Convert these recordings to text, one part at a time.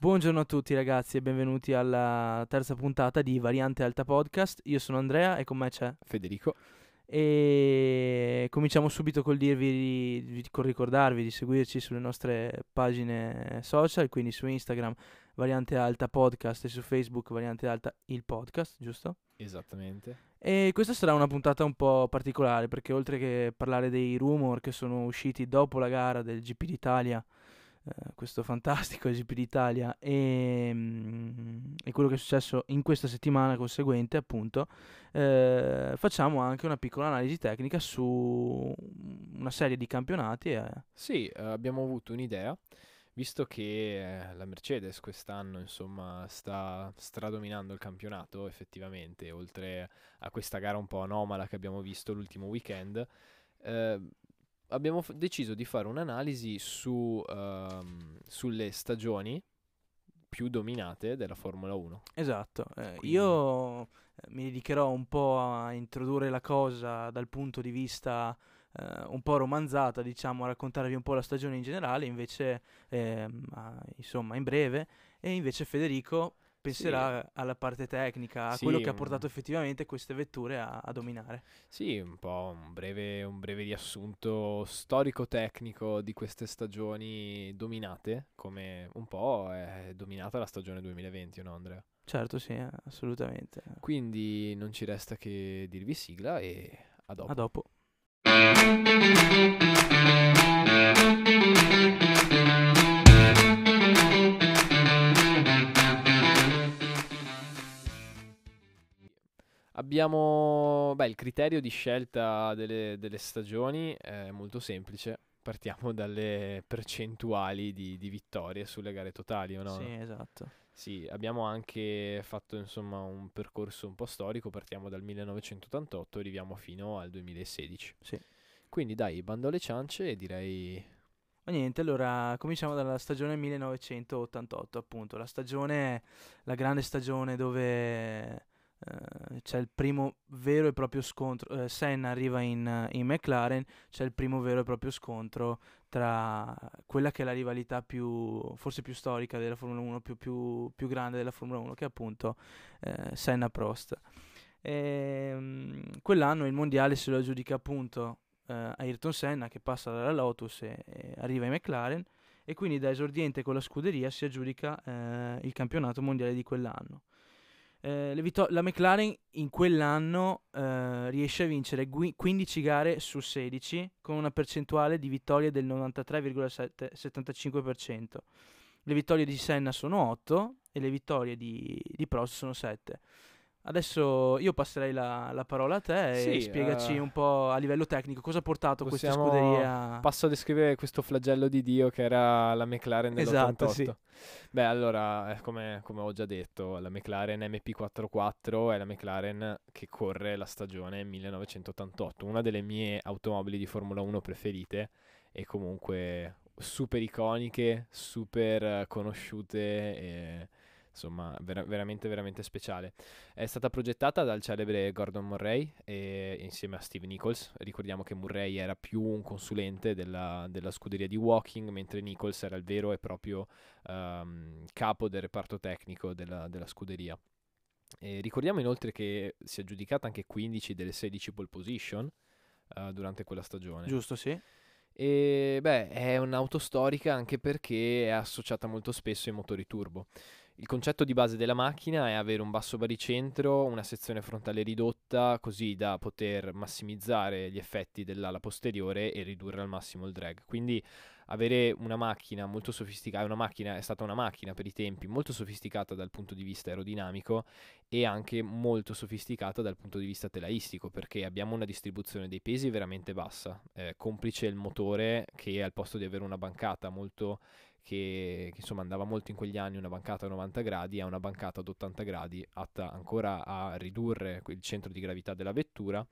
Buongiorno a tutti ragazzi e benvenuti alla terza puntata di Variante Alta Podcast. Io sono Andrea e con me c'è Federico. E cominciamo subito col dirvi, di- col ricordarvi di seguirci sulle nostre pagine social, quindi su Instagram Variante Alta Podcast e su Facebook Variante Alta il podcast, giusto? Esattamente. E questa sarà una puntata un po' particolare perché oltre che parlare dei rumor che sono usciti dopo la gara del GP d'Italia, eh, questo fantastico GP d'Italia, e, mm, e quello che è successo in questa settimana conseguente, appunto, eh, facciamo anche una piccola analisi tecnica su una serie di campionati. E, Sì, eh, abbiamo avuto un'idea, visto che eh, la Mercedes quest'anno, insomma, sta stradominando il campionato, effettivamente, oltre a questa gara un po' anomala che abbiamo visto l'ultimo weekend, eh, abbiamo f- deciso di fare un'analisi su, ehm, sulle stagioni più dominate della Formula 1. Esatto, eh, io eh, mi dedicherò un po' a introdurre la cosa dal punto di vista eh, un po' romanzata, diciamo, a raccontarvi un po' la stagione in generale, invece, a- insomma, in breve, e invece Federico penserà alla parte tecnica, a Sì, quello che ha portato effettivamente queste vetture a, a dominare. Sì, un po' un breve, un breve riassunto storico-tecnico di queste stagioni dominate, come un po' è dominata la stagione 2020, no Andrea? Certo, sì, assolutamente. Quindi non ci resta che dirvi sigla e a dopo. A dopo. Abbiamo, beh, il criterio di scelta delle, delle stagioni è molto semplice. Partiamo dalle percentuali di, di vittorie sulle gare totali, o no? Sì, esatto. Sì, abbiamo anche fatto insomma un percorso un po' storico, partiamo dal 1988 e arriviamo fino al 2016. Sì. Quindi dai, bando alle ciance e direi Ma niente, allora cominciamo dalla stagione 1988, appunto, la stagione, la grande stagione dove eh, c'è il primo vero e proprio scontro, eh, Senna arriva in, in McLaren, c'è il primo vero e proprio scontro tra quella che è la rivalità più, forse più storica della Formula 1, più, più, più grande della Formula 1, che è appunto eh, Senna-Prost. Ehm, quell'anno il mondiale se lo aggiudica appunto Ayrton Senna che passa dalla Lotus e, e arriva in McLaren e quindi da esordiente con la scuderia si aggiudica il campionato mondiale di quell'anno. Eh, le vitto- la McLaren in quell'anno eh, riesce a vincere gui- 15 gare su 16 con una percentuale di vittorie del 93,75%. Le vittorie di Senna sono 8 e le vittorie di, di Prost sono 7. Adesso io passerei la, la parola a te e Sì, spiegaci eh, un po' a livello tecnico cosa ha portato questa scuderia. passo a descrivere questo flagello di Dio che era la McLaren dell'88. Esatto, sì. Beh, allora, eh, come, come ho già detto, la McLaren MP44 è la McLaren che corre la stagione 1988, una delle mie automobili di Formula 1 preferite e comunque super iconiche, super conosciute e insomma vera- veramente veramente speciale. È stata progettata dal celebre Gordon Murray e, insieme a Steve Nichols. Ricordiamo che Murray era più un consulente della, della scuderia di Walking, mentre Nichols era il vero e proprio ehm, capo del reparto tecnico della, della scuderia. E ricordiamo inoltre che si è aggiudicata anche 15 delle 16 pole position eh, durante quella stagione. Giusto, sì. E beh, è un'auto storica anche perché è associata molto spesso ai motori turbo. Il concetto di base della macchina è avere un basso baricentro, una sezione frontale ridotta, così da poter massimizzare gli effetti dell'ala posteriore e ridurre al massimo il drag. Quindi avere una macchina molto sofisticata, una macchina è stata una macchina per i tempi molto sofisticata dal punto di vista aerodinamico e anche molto sofisticata dal punto di vista telaistico, perché abbiamo una distribuzione dei pesi veramente bassa, eh, complice il motore che al posto di avere una bancata molto che, che, insomma andava molto in quegli anni una bancata a 90 gradi a una bancata ad 80 gradi atta ancora a ridurre il centro di gravità della vettura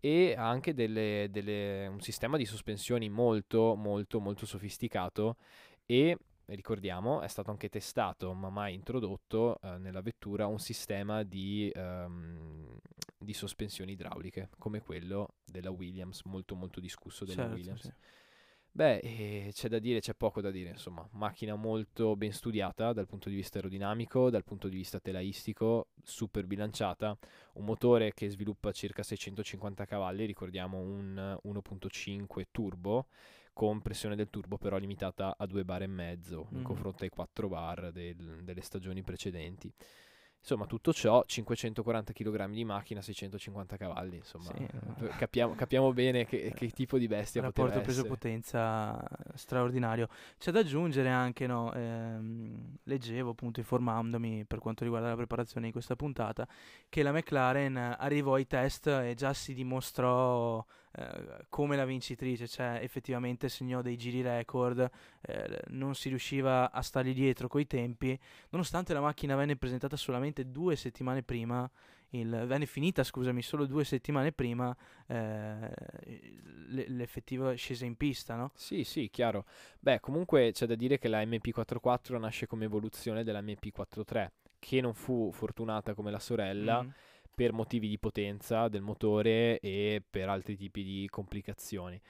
e ha anche delle, delle, un sistema di sospensioni molto molto molto sofisticato e ricordiamo è stato anche testato ma mai introdotto eh, nella vettura un sistema di, um, di, sospensioni idrauliche come quello della Williams molto molto discusso della certo, Williams sì. Beh, eh, c'è da dire, c'è poco da dire, insomma, macchina molto ben studiata dal punto di vista aerodinamico, dal punto di vista telaistico, super bilanciata, un motore che sviluppa circa 650 cavalli, ricordiamo un 1.5 turbo, con pressione del turbo però limitata a 2 bar e mezzo in Mm. confronto ai 4 bar del- delle stagioni precedenti. Insomma, tutto ciò, 540 kg di macchina, 650 cavalli, insomma, Sì, eh, capiamo, capiamo bene che, che tipo di bestia poteva rapporto essere. peso-potenza straordinario. C'è da aggiungere anche, no, ehm, leggevo appunto informandomi per quanto riguarda la preparazione di questa puntata, che la McLaren arrivò ai test e già si dimostrò eh, come la vincitrice, cioè effettivamente segnò dei giri record, eh, non si riusciva a stargli dietro coi tempi, nonostante la macchina venne presentata solamente due settimane prima il- venne finita, scusami, solo due settimane prima eh, l'effettiva scesa in pista, no? Sì, sì, chiaro. Beh, comunque c'è da dire che la MP44 nasce come evoluzione della MP43, che non fu fortunata come la sorella Mm. Per motivi di potenza del motore e per altri tipi di complicazioni.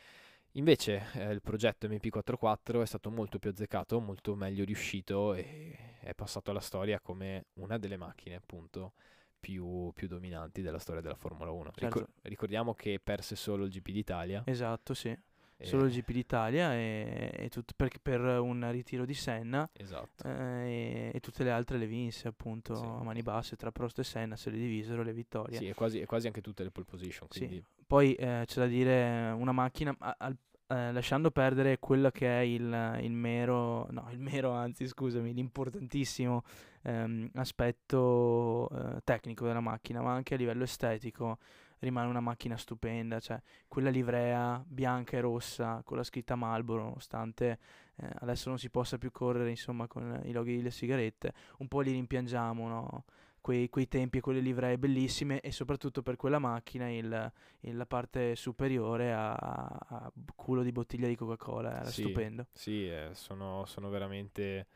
Invece eh, il progetto MP44 è stato molto più azzeccato, molto meglio riuscito e è passato alla storia come una delle macchine appunto più, più dominanti della storia della Formula 1. Ricor- Certo. ricordiamo che perse solo il GP d'Italia. Esatto, sì. E- Solo il GP d'Italia e, e tut- perché per un ritiro di Senna Esatto. eh, e, e tutte le altre le vinse appunto Sì. a mani basse tra Prost e Senna se le divisero le vittorie. Sì, è quasi, quasi anche tutte le pole position, Sì. Poi eh, c'è da dire una macchina, a- eh, lasciando perdere quello che è il, il mero, no, il mero, anzi, scusami, l'importantissimo ehm, aspetto eh, tecnico della macchina, ma anche a livello estetico rimane una macchina stupenda, cioè quella livrea bianca e rossa con la scritta Marlboro, nonostante eh, adesso non si possa più correre, insomma, con i loghi delle sigarette, un po' li rimpiangiamo, no? Quei, quei tempi e quelle livree bellissime e soprattutto per quella macchina il, il- la parte superiore a, a culo di bottiglia di Coca-Cola era Sì. stupendo. sì, eh, sono, sono veramente,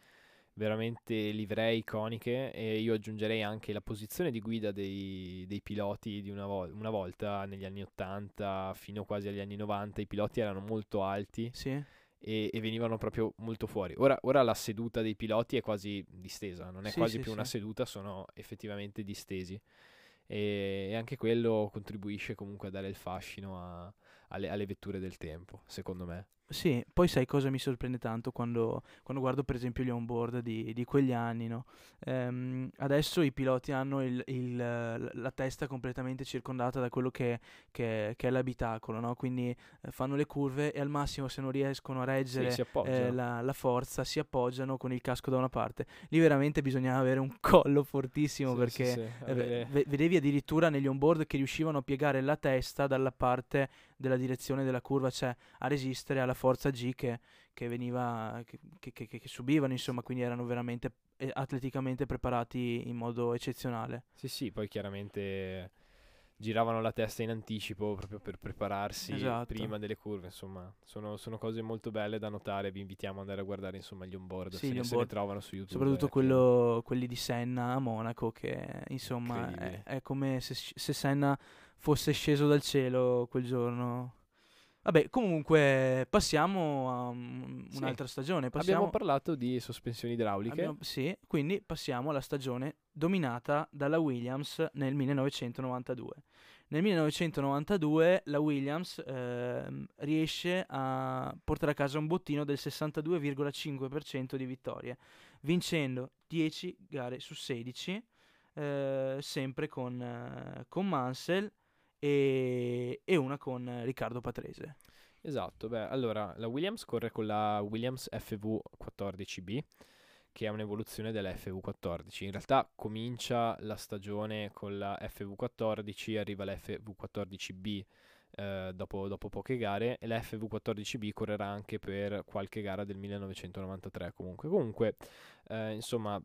veramente livree iconiche e io aggiungerei anche la posizione di guida dei, dei piloti di una, vol- una volta negli anni 80 fino quasi agli anni 90 i piloti erano molto alti Sì, e, e venivano proprio molto fuori. Ora, ora la seduta dei piloti è quasi distesa, non è Sì, quasi sì, più una seduta, sono effettivamente distesi. E, e anche quello contribuisce comunque a dare il fascino a- alle, alle vetture del tempo, secondo me. Sì, poi sai cosa mi sorprende tanto quando, quando guardo per esempio gli onboard di, di quegli anni, no? Ehm, adesso i piloti hanno il- il, la testa completamente circondata da quello che, che- che è l'abitacolo, no? Quindi eh, fanno le curve e al massimo se non riescono a Sì, reggere si eh, la, la forza si appoggiano con il casco da una parte. Lì veramente bisognava avere un collo fortissimo Sì, perché sì, sì, eh, vedevi addirittura negli onboard che riuscivano a piegare la testa dalla parte della direzione della curva, cioè a resistere alla forza G che, che veniva, che, che- subivano, insomma, quindi erano veramente eh, atleticamente preparati in modo eccezionale. Sì, sì, poi chiaramente giravano la testa in anticipo proprio per prepararsi Esatto. prima delle curve, insomma, sono, sono cose molto belle da notare, vi invitiamo ad andare a guardare insomma gli onboard, Sì, se, gli se ne trovano su YouTube. Soprattutto pieno. quello- quelli di Senna a Monaco, che insomma è, è come se, se Senna fosse sceso dal cielo quel giorno. Vabbè, comunque passiamo a um, Sì. un'altra stagione. Abbiamo Passiamo, parlato di sospensioni idrauliche. abbiamo- sì, quindi passiamo alla stagione dominata dalla Williams nel 1992. Nel 1992 la Williams ehm, riesce a portare a casa un bottino del 62,5% di vittorie, vincendo 10 gare su 16, eh, sempre con, eh, con Mansell e, e una con Riccardo Patrese. Esatto, beh, allora la Williams corre con la Williams FV14B, che è un'evoluzione della FV14. In realtà comincia la stagione con la FV14, arriva la FV14B eh, dopo, dopo poche gare e la FV14B correrà anche per qualche gara del 1993 comunque. Comunque, eh, insomma,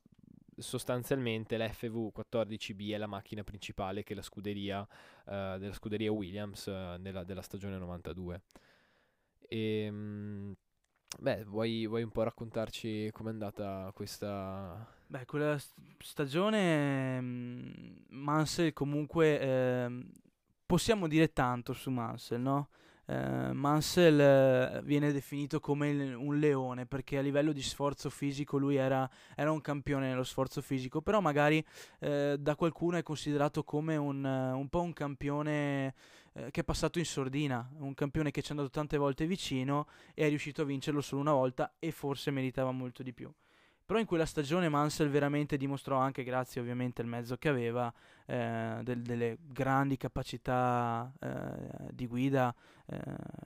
sostanzialmente la FV14B è la macchina principale che la scuderia, eh, della scuderia Williams eh, nella, della stagione 92. E, beh, vuoi, vuoi un po' raccontarci com'è andata questa... Beh, quella st- stagione mm, Mansell comunque ehm, possiamo dire tanto su Mansell, no? Eh, Mansell eh, viene definito come il, un leone perché a livello di sforzo fisico lui era, era un campione nello sforzo fisico, però magari eh, da qualcuno è considerato come un, un po' un campione che è passato in sordina, un campione che ci è andato tante volte vicino e è riuscito a vincerlo solo una volta e forse meritava molto di più. Però in quella stagione Mansell veramente dimostrò anche, grazie ovviamente al mezzo che aveva, eh, del, delle grandi capacità eh, di guida, eh,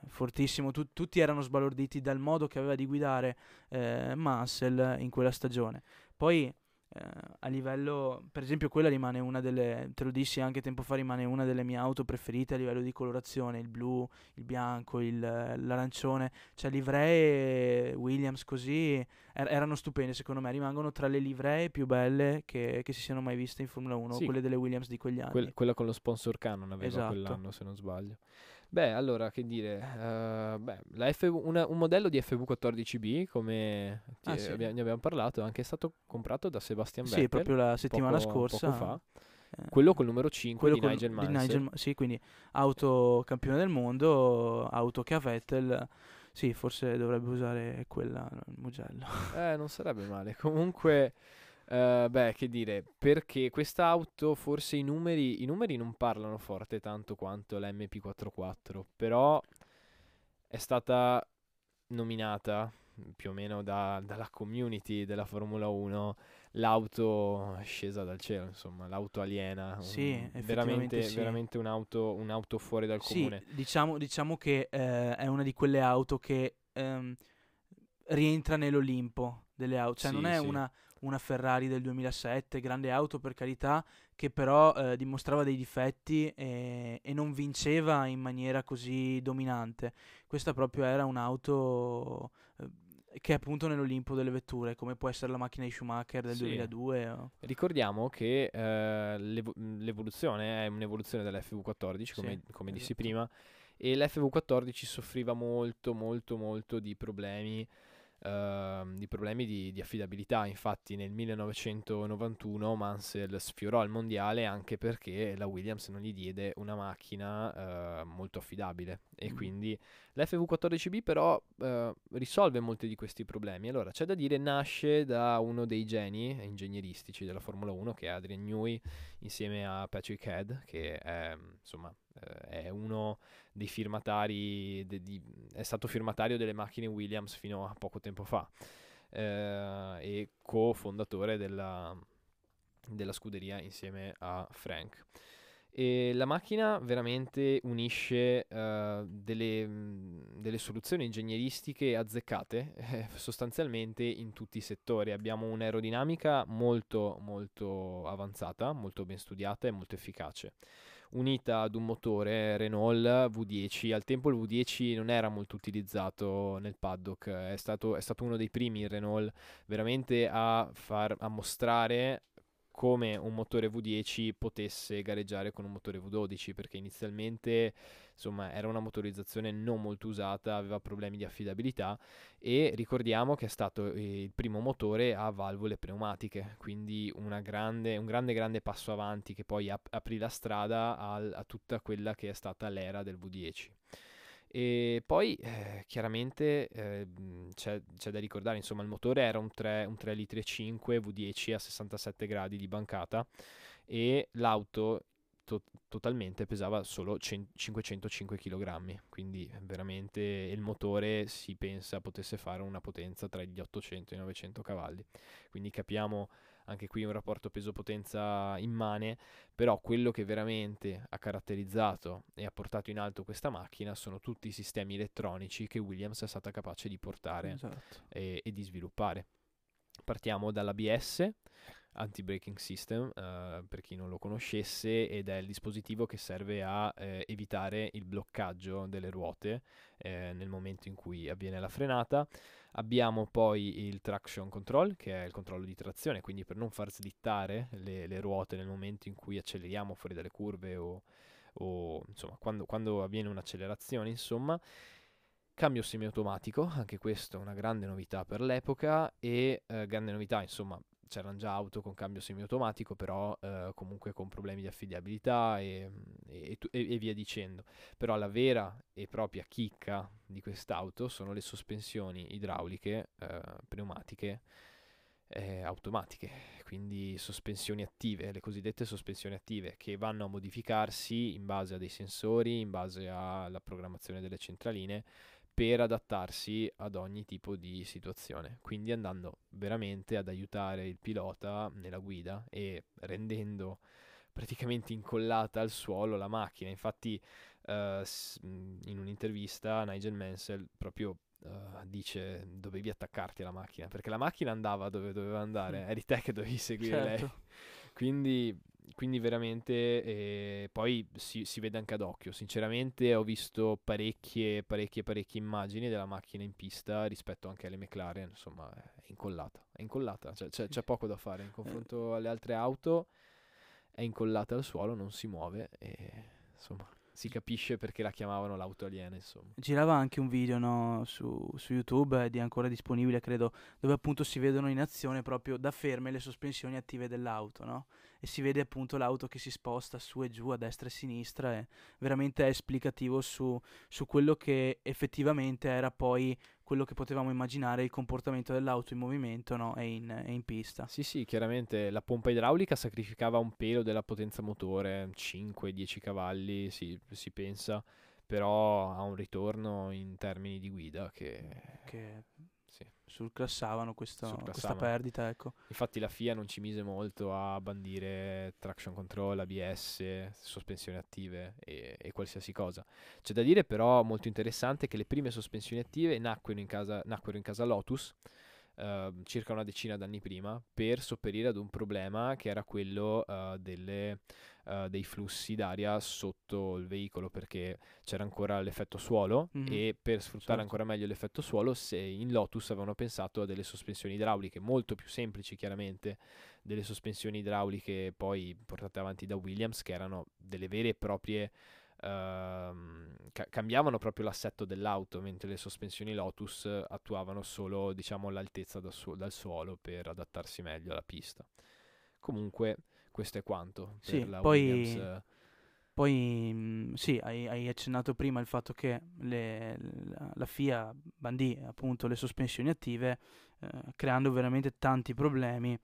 fortissimo. Tu, tutti erano sbalorditi dal modo che aveva di guidare eh, Mansell in quella stagione. Poi eh, a livello, per esempio, quella rimane una delle, te lo dissi anche tempo fa, rimane una delle mie auto preferite a livello di colorazione, il blu, il bianco, il, l'arancione, cioè livree Williams così er- erano stupende secondo me, rimangono tra le livree più belle che, che si siano mai viste in Formula 1, sì. quelle delle Williams di quegli anni. Que- quella con lo sponsor Canon aveva esatto. quell'anno se non sbaglio. Beh, allora, che dire, uh, beh, F- una, un modello di FV14B, come ah, sì. abbiamo, ne abbiamo parlato, è anche stato comprato da Sebastian Vettel. Sì, proprio la settimana poco, scorsa. Poco fa. Eh, quello col numero 5 di Nigel Mansell. Di Nigel, sì, quindi auto campione del mondo, auto che ha Vettel. Sì, forse dovrebbe usare quella, il Mugello. Eh, non sarebbe male. Comunque... Uh, beh, che dire, perché quest'auto forse i numeri, i numeri non parlano forte tanto quanto l'MP44, però è stata nominata più o meno da, dalla community della Formula 1 l'auto scesa dal cielo, insomma, l'auto aliena. Sì, un, veramente, sì. veramente un'auto, un'auto, fuori dal sì, comune. Diciamo, diciamo che eh, è una di quelle auto che ehm, rientra nell'Olimpo delle auto, cioè sì, non è una una Ferrari del 2007, grande auto per carità, che però eh, dimostrava dei difetti e, e, non vinceva in maniera così dominante. Questa proprio era un'auto eh, che è appunto nell'Olimpo delle vetture, come può essere la macchina di Schumacher del sì. 2002. O... Ricordiamo che eh, l'evo- l'evoluzione è un'evoluzione dell'FV14, come, sì, come esatto. dissi prima, e l'FV14 soffriva molto, molto, molto di problemi Ehm, di problemi di, di, affidabilità. Infatti nel 1991 Mansell sfiorò il mondiale anche perché la Williams non gli diede una macchina uh, molto affidabile e mm. quindi l'FV14B però uh, risolve molti di questi problemi. Allora c'è da dire nasce da uno dei geni ingegneristici della Formula 1 che è Adrian Newey insieme a Patrick Head che è insomma è uno dei firmatari, de, di, è stato firmatario delle macchine Williams fino a poco tempo fa eh, e co-fondatore della, della scuderia insieme a Frank. E la macchina veramente unisce uh, delle, delle, soluzioni ingegneristiche azzeccate eh, sostanzialmente in tutti i settori. Abbiamo un'aerodinamica molto molto avanzata, molto ben studiata e molto efficace unita ad un motore Renault V10. Al tempo il V10 non era molto utilizzato nel paddock, è stato, è stato uno dei primi in Renault veramente a, far, a mostrare come un motore V10 potesse gareggiare con un motore V12 perché inizialmente insomma era una motorizzazione non molto usata, aveva problemi di affidabilità e ricordiamo che è stato il primo motore a valvole pneumatiche, quindi grande, un grande grande passo avanti che poi ap- aprì la strada al, a tutta quella che è stata l'era del V10. E poi eh, chiaramente eh, c'è, c'è, da ricordare, insomma, il motore era un 3, un 3 litri e 5 V10 a 67 gradi di bancata e l'auto to- totalmente pesava solo c- 505 kg, quindi veramente il motore si pensa potesse fare una potenza tra gli 800 e i 900 cavalli. Quindi capiamo anche qui un rapporto peso-potenza immane, però quello che veramente ha caratterizzato e ha portato in alto questa macchina sono tutti i sistemi elettronici che Williams è stata capace di portare esatto. e, e, di sviluppare. Partiamo dall'ABS, Anti-Braking System, uh, per chi non lo conoscesse, ed è il dispositivo che serve a eh, evitare il bloccaggio delle ruote eh, nel momento in cui avviene la frenata. Abbiamo poi il traction control, che è il controllo di trazione, quindi per non far slittare le, le ruote nel momento in cui acceleriamo fuori dalle curve o, o insomma quando, quando avviene un'accelerazione, insomma. Cambio semiautomatico, anche questo è una grande novità per l'epoca e eh, grande novità, insomma, c'erano già auto con cambio semiautomatico, però eh, comunque con problemi di affidabilità e, e, e, via dicendo. Però la vera e propria chicca di quest'auto sono le sospensioni idrauliche, eh, pneumatiche, eh, automatiche, quindi sospensioni attive, le cosiddette sospensioni attive, che vanno a modificarsi in base a dei sensori, in base alla programmazione delle centraline per adattarsi ad ogni tipo di situazione, quindi andando veramente ad aiutare il pilota nella guida e rendendo praticamente incollata al suolo la macchina. Infatti uh, in un'intervista Nigel Mansell proprio uh, dice dovevi attaccarti alla macchina, perché la macchina andava dove doveva andare, eri te che dovevi seguire certo. lei. Quindi quindi veramente eh, poi si, si, vede anche ad occhio. Sinceramente ho visto parecchie, parecchie, parecchie immagini della macchina in pista rispetto anche alle McLaren, insomma è incollata, è incollata, cioè, c'è, c'è poco da fare. In confronto alle altre auto, è incollata al suolo, non si muove e insomma si capisce perché la chiamavano l'auto aliena, insomma. Girava anche un video no, su, su, YouTube ed è ancora disponibile, credo, dove appunto si vedono in azione proprio da ferme le sospensioni attive dell'auto, no? E si vede appunto l'auto che si sposta su e giù, a destra e a sinistra, e veramente è esplicativo su, su quello che effettivamente era poi quello che potevamo immaginare il comportamento dell'auto in movimento no? e, in, e, in, pista. Sì, sì, chiaramente la pompa idraulica sacrificava un pelo della potenza motore, 5-10 cavalli, si, si pensa, però ha un ritorno in termini di guida che... che surclassavano questa, questa perdita. Ecco. Infatti la FIA non ci mise molto a bandire traction control, ABS, sospensioni attive e, e, qualsiasi cosa. C'è da dire però molto interessante che le prime sospensioni attive nacquero in casa, nacquero in casa Lotus Uh, circa una decina d'anni prima per sopperire ad un problema che era quello uh, delle, uh, dei flussi d'aria sotto il veicolo perché c'era ancora l'effetto suolo mm-hmm. e per sfruttare certo. ancora meglio l'effetto suolo se in Lotus avevano pensato a delle sospensioni idrauliche molto più semplici chiaramente delle sospensioni idrauliche poi portate avanti da Williams che erano delle vere e proprie ca- cambiavano proprio l'assetto dell'auto, mentre le sospensioni Lotus attuavano solo diciamo, l'altezza da su- dal suolo per adattarsi meglio alla pista. Comunque, questo è quanto. Sì, poi, poi mh, mm, sì, hai, hai, accennato prima il fatto che le, la, la, FIA bandì appunto le sospensioni attive, eh, creando veramente tanti problemi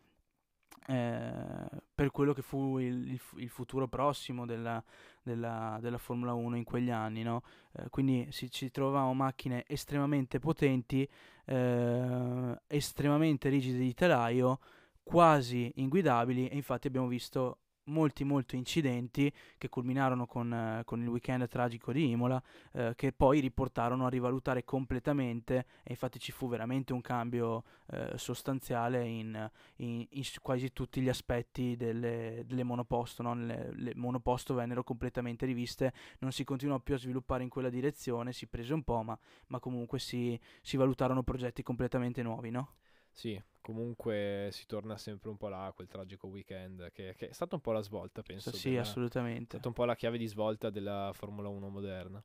eh, per quello che fu il, il, il futuro prossimo della, della, della, Formula 1 in quegli anni. No? Eh, quindi si, ci trovavamo macchine estremamente potenti, eh, estremamente rigide di telaio, quasi inguidabili e infatti abbiamo visto molti molti incidenti che culminarono con, eh, con il weekend tragico di Imola eh, che poi riportarono a rivalutare completamente e infatti ci fu veramente un cambio eh, sostanziale in, in, in, quasi tutti gli aspetti delle, delle monoposto no? le, le, monoposto vennero completamente riviste non si continuò più a sviluppare in quella direzione si prese un po' ma, ma comunque si, si valutarono progetti completamente nuovi no? Sì, comunque si torna sempre un po' là, quel tragico weekend, che, che è stata un po' la svolta, penso. Sì, della, assolutamente. È stata un po' la chiave di svolta della Formula 1 moderna.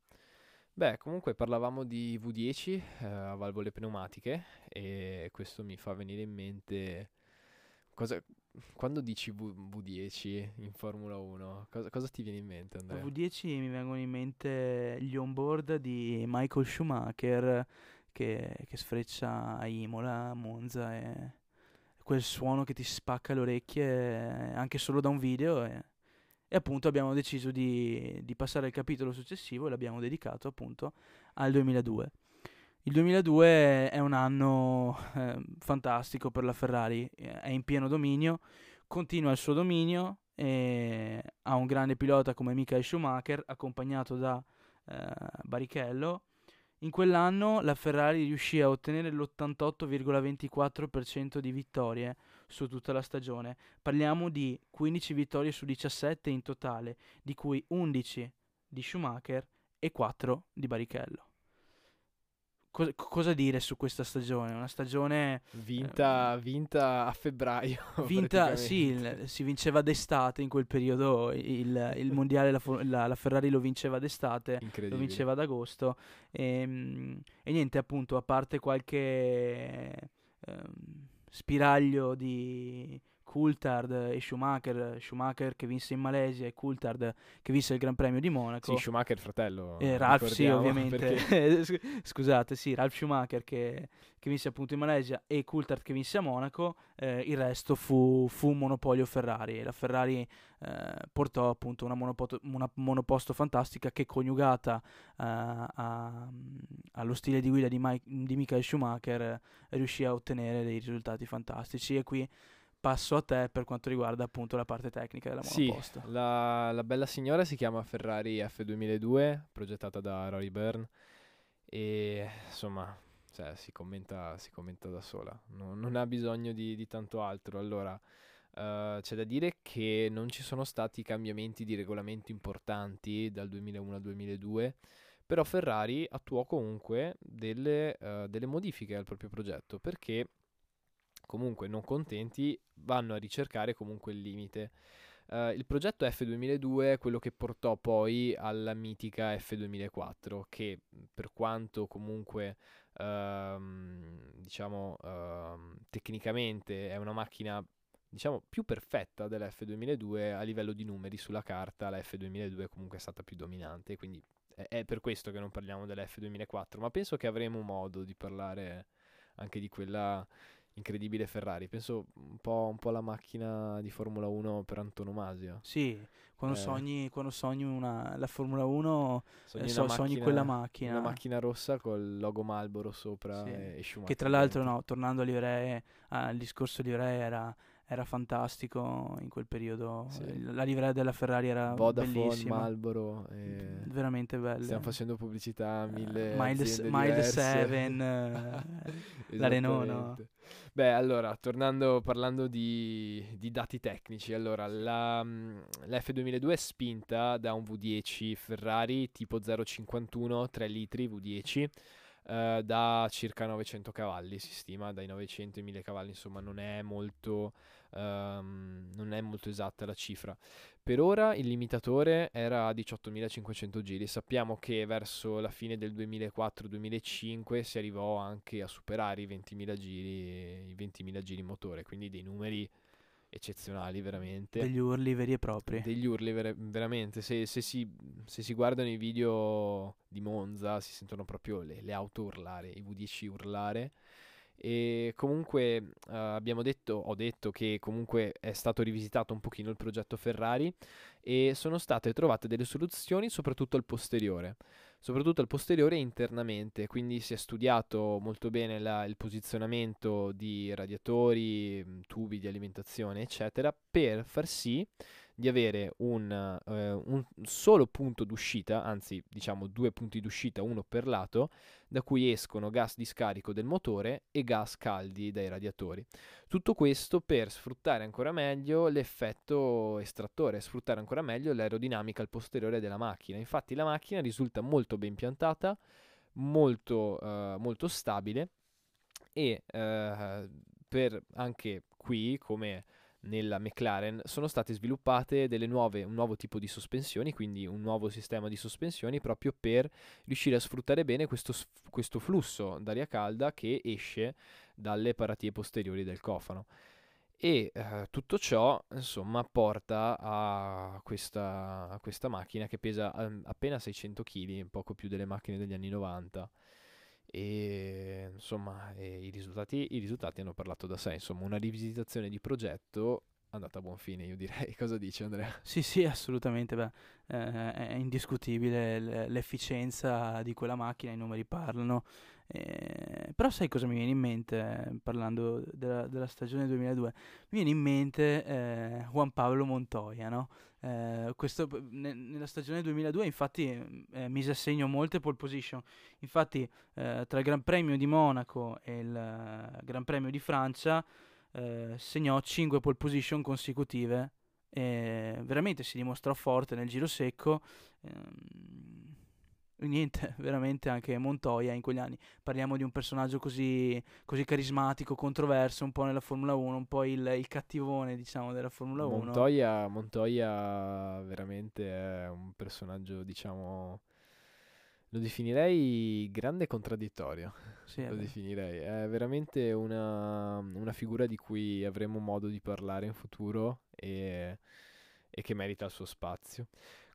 Beh, comunque parlavamo di V10 eh, a valvole pneumatiche e questo mi fa venire in mente cosa, quando dici v- V10 in Formula 1, cosa, cosa, ti viene in mente Andrea? V10 mi vengono in mente gli onboard di Michael Schumacher che, che sfreccia a Imola, a Monza e quel suono che ti spacca le orecchie anche solo da un video e, e appunto abbiamo deciso di, di, passare al capitolo successivo e l'abbiamo dedicato appunto al 2002. Il 2002 è un anno eh, fantastico per la Ferrari, è in pieno dominio, continua il suo dominio e ha un grande pilota come Michael Schumacher accompagnato da eh, Barrichello in quell'anno la Ferrari riuscì a ottenere l'88,24% di vittorie su tutta la stagione. Parliamo di 15 vittorie su 17 in totale, di cui 11 di Schumacher e 4 di Barrichello cosa, cosa dire su questa stagione? Una stagione vinta, eh, vinta a febbraio. Vinta, sì, il, si vinceva d'estate in quel periodo. Il, il mondiale, la, la, la, Ferrari lo vinceva d'estate, lo vinceva ad agosto. E, ehm, e, niente, appunto, a parte qualche. Ehm, spiraglio di Coulthard e Schumacher, Schumacher che vinse in Malesia e Coulthard che vinse il Gran Premio di Monaco. Sì, Schumacher fratello. Eh, Ralph sì, ovviamente. Scusate, sì, Ralph Schumacher che, che, vinse appunto in Malesia e Coulthard che vinse a Monaco, eh, il resto fu, fu un monopolio Ferrari e la Ferrari eh, portò appunto una, monopoto, una, monoposto fantastica che coniugata uh, a, allo stile di guida di, Mike, di Michael Schumacher riuscì a ottenere dei risultati fantastici e qui passo a te per quanto riguarda appunto la parte tecnica della monoposto. Sì, la, la bella signora si chiama Ferrari F2002, progettata da Rory Byrne e insomma cioè, si, commenta, si commenta da sola, no, non ha bisogno di, di tanto altro. Allora, uh, c'è da dire che non ci sono stati cambiamenti di regolamento importanti dal 2001 al 2002, però Ferrari attuò comunque delle, uh, delle modifiche al proprio progetto perché comunque non contenti vanno a ricercare comunque il limite. Uh, il progetto F2002 è quello che portò poi alla mitica F2004 che per quanto comunque uh, diciamo uh, tecnicamente è una macchina diciamo più perfetta dell'F2002 a livello di numeri sulla carta la F2002 comunque è stata più dominante quindi è, è per questo che non parliamo dell'F2004 ma penso che avremo modo di parlare anche di quella incredibile Ferrari. Penso un po', un po', la macchina di Formula 1 per antonomasia. Sì, quando, eh. sogni, quando sogni una, la Formula 1 sogni, eh, so, macchina, sogni, quella macchina. Una macchina rossa col logo Marlboro sopra sì. e, e Che tra l'altro, no, tornando a livree, al discorso livree era era fantastico in quel periodo. Sì. La livrea della Ferrari era Vodafone, bellissima. Marlboro. E... Veramente bella. Stiamo facendo pubblicità a mille uh, Mild 7, uh, la Renault, no? Beh, allora, tornando, parlando di, di dati tecnici, allora, la, la, F2002 è spinta da un V10 Ferrari tipo 051 3 litri V10 eh, da circa 900 cavalli, si stima, dai 900 ai 1000 cavalli, insomma non è molto, um, non è molto esatta la cifra. Per ora il limitatore era a 18.500 giri, sappiamo che verso la fine del 2004-2005 si arrivò anche a superare i 20.000 giri, i 20.000 giri motore, quindi dei numeri eccezionali veramente. Degli urli veri e propri. Degli urli ver- veramente, se, se, si, se, si, guardano i video di Monza si sentono proprio le, le auto urlare, i V10 urlare. E comunque uh, abbiamo detto, ho detto che comunque è stato rivisitato un pochino il progetto Ferrari e sono state trovate delle soluzioni soprattutto al posteriore soprattutto al posteriore internamente, quindi si è studiato molto bene la, il posizionamento di radiatori, mm, tubi di alimentazione, eccetera, per far sì di avere un, eh, un solo punto d'uscita, anzi diciamo due punti d'uscita, uno per lato, da cui escono gas di scarico del motore e gas caldi dai radiatori. Tutto questo per sfruttare ancora meglio l'effetto estrattore, sfruttare ancora meglio l'aerodinamica al posteriore della macchina. Infatti la macchina risulta molto ben piantata, molto, eh, molto stabile e eh, per anche qui come nella McLaren sono state sviluppate nuove, un nuovo tipo di sospensioni, quindi un nuovo sistema di sospensioni proprio per riuscire a sfruttare bene questo, questo flusso d'aria calda che esce dalle paratie posteriori del cofano. E eh, tutto ciò, insomma, porta a questa, a questa macchina che pesa eh, appena 600 kg, poco più delle macchine degli anni 90 e insomma e i, risultati, i risultati hanno parlato da sé, insomma una rivisitazione di progetto andata a buon fine, io direi. Cosa dici Andrea? Sì, sì, assolutamente. Beh, eh, è indiscutibile l'efficienza di quella macchina, i numeri parlano. Eh, però sai cosa mi viene in mente parlando della, della stagione 2002? Mi viene in mente eh, Juan Pablo Montoya, no? Eh, questo, ne, nella stagione 2002 infatti eh, mise a segno molte pole position. Infatti eh, tra il Gran Premio di Monaco e il uh, Gran Premio di Francia eh, segnò 5 pole position consecutive. Veramente si dimostrò forte nel giro secco. Ehm, niente, veramente anche Montoya in quegli anni. Parliamo di un personaggio così, così carismatico, controverso, un po' nella Formula 1, un po' il, il cattivone, diciamo, della Formula 1. Montoya, Montoya veramente è un personaggio, diciamo Lo definirei grande contraddittorio. Sì, Lo definirei. È veramente una, una figura di cui avremo modo di parlare in futuro e, e che merita il suo spazio.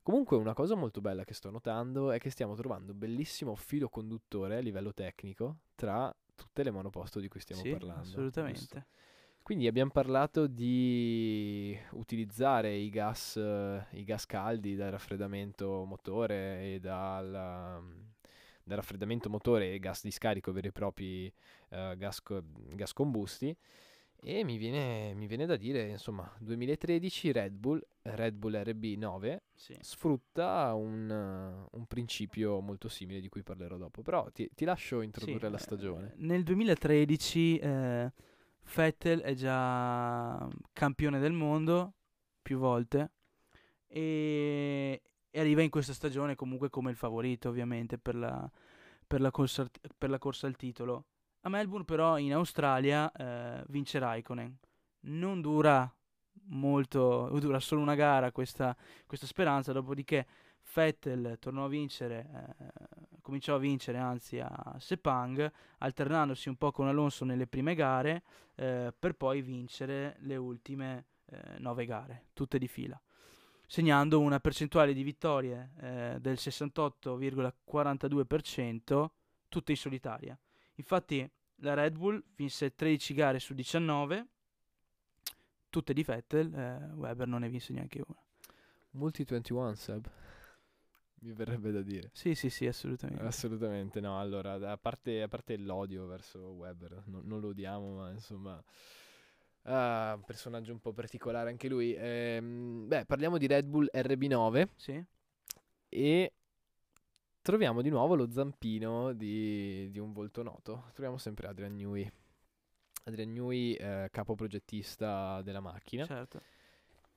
Comunque, una cosa molto bella che sto notando è che stiamo trovando un bellissimo filo conduttore a livello tecnico tra tutte le monoposto di cui stiamo Sì, parlando. giusto? assolutamente. Quindi abbiamo parlato di utilizzare i gas, i gas caldi dal raffreddamento motore e dal, dal raffreddamento motore e gas di scarico veri e propri eh, gas, gas combusti. E mi viene, mi viene da dire, insomma, 2013 Red Bull, Red Bull RB9 Sì. sfrutta un, eh, un principio molto simile di cui parlerò dopo. Però ti, ti lascio introdurre Sì, la eh, stagione. Nel 2013 eh, Vettel è già campione del mondo più volte e, e arriva in questa stagione comunque come il favorito ovviamente per la, per la corsa, per la corsa al titolo. A Melbourne però in Australia eh, vince Raikkonen. Non dura molto, dura solo una gara questa, questa speranza, dopodiché Vettel tornò a vincere, eh, cominciò a vincere anzi a Sepang, alternandosi un po' con Alonso nelle prime gare, eh, per poi vincere le ultime eh, nove gare, tutte di fila, segnando una percentuale di vittorie eh, del 68,42%, tutte in solitaria. Infatti la Red Bull vinse 13 gare su 19, tutte di Vettel, eh, Weber non ne vinse neanche una. Multi 21 Seb. Mi verrebbe da dire. Sì, sì, sì, assolutamente. Assolutamente no. Allora, a parte, a parte l'odio verso Weber, no- non lo odiamo, ma insomma. ah, un personaggio un po' particolare anche lui. Ehm, beh, parliamo di Red Bull RB9 Sì, e troviamo di nuovo lo zampino di, di un volto noto. Troviamo sempre Adrian Newey. Adrian Newey, eh, capo progettista della macchina. certo.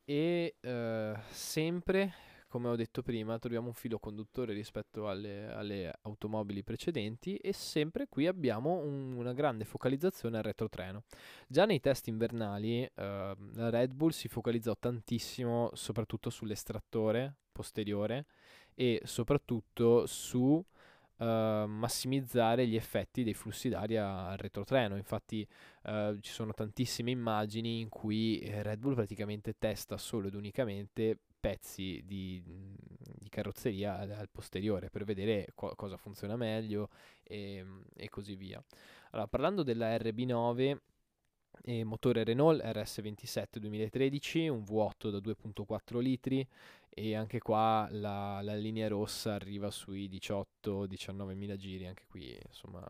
E eh, sempre, come ho detto prima, troviamo un filo conduttore rispetto alle, alle automobili precedenti e sempre qui abbiamo un- una grande focalizzazione al retrotreno. Già nei test invernali eh, la Red Bull si focalizzò tantissimo soprattutto sull'estrattore posteriore e soprattutto su eh, massimizzare gli effetti dei flussi d'aria al retrotreno. Infatti eh, ci sono tantissime immagini in cui eh, Red Bull praticamente testa solo ed unicamente pezzi di, di carrozzeria al, posteriore per vedere co- cosa funziona meglio e, e così via. Allora, parlando della RB9 e motore Renault RS27 2013, un V8 da 2.4 litri e anche qua la, la linea rossa arriva sui 18-19 mila giri, anche qui insomma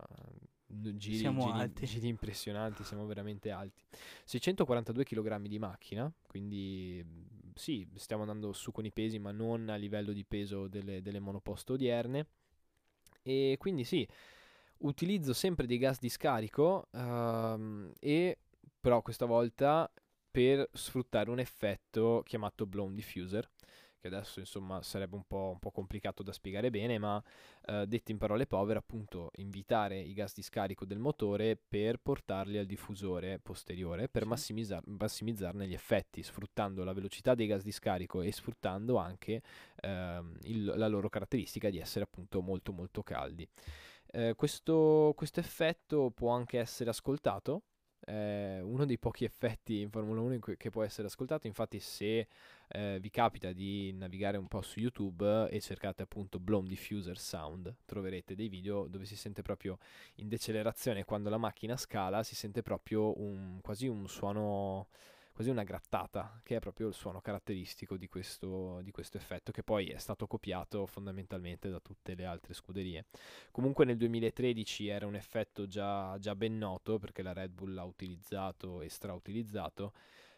giri, Siamo giri- alti. giri impressionanti, siamo veramente alti. 642 kg di macchina, quindi sì, stiamo andando su con i pesi, ma non a livello di peso delle, delle monoposto odierne. E quindi sì, utilizzo sempre dei gas di scarico ehm, e però questa volta per sfruttare un effetto chiamato blown diffuser che adesso insomma sarebbe un po', un po' complicato da spiegare bene, ma eh, detto in parole povere, appunto invitare i gas di scarico del motore per portarli al diffusore posteriore per Sì. massimizzar- massimizzarne gli effetti, sfruttando la velocità dei gas di scarico e sfruttando anche ehm, il- la loro caratteristica di essere appunto molto molto caldi. Eh, questo, questo effetto può anche essere ascoltato. È uno dei pochi effetti in Formula 1 in cui- che può essere ascoltato. Infatti, se eh, vi capita di navigare un po' su YouTube e cercate appunto Blown Diffuser Sound, troverete dei video dove si sente proprio in decelerazione quando la macchina scala, si sente proprio un, quasi un suono, quasi una grattata, che è proprio il suono caratteristico di questo, di questo effetto, che poi è stato copiato fondamentalmente da tutte le altre scuderie. Comunque nel 2013 era un effetto già, già ben noto perché la Red Bull l'ha utilizzato e strautilizzato,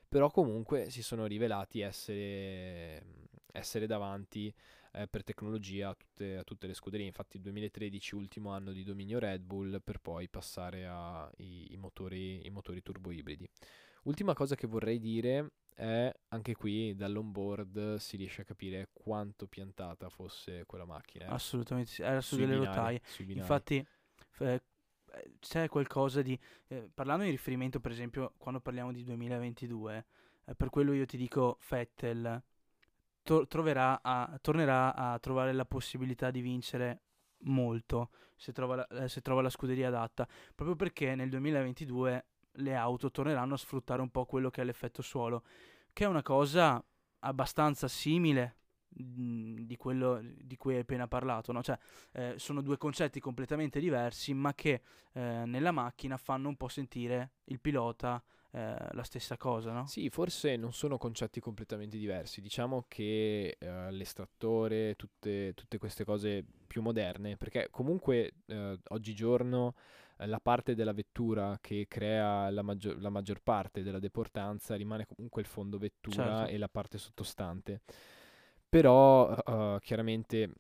però comunque si sono rivelati essere, essere davanti eh, per tecnologia a tutte, a tutte le scuderie. Infatti il 2013 ultimo anno di dominio Red Bull per poi passare ai motori, motori turbo ibridi. Ultima cosa che vorrei dire è anche qui dall'onboard si riesce a capire quanto piantata fosse quella macchina. eh, Assolutamente sì, era su delle rotaie. Infatti, eh, c'è qualcosa di... eh, parlando di riferimento, per esempio, quando parliamo di 2022, eh, per quello io ti dico Vettel to- troverà a- tornerà a trovare la possibilità di vincere molto se trova, la, eh, se trova la scuderia adatta, proprio perché nel 2022 le auto torneranno a sfruttare un po' quello che è l'effetto suolo, che è una cosa abbastanza simile mh, di quello di cui hai appena parlato, no? cioè, eh, sono due concetti completamente diversi, ma che eh, nella macchina fanno un po' sentire il pilota eh, la stessa cosa, no? Sì, forse non sono concetti completamente diversi. Diciamo che eh, l'estrattore, tutte, tutte, queste cose più moderne, perché comunque eh, oggigiorno eh, la parte della vettura che crea la, maggior, la, maggior parte della deportanza rimane comunque il fondo vettura certo. e la parte sottostante. Però uh, chiaramente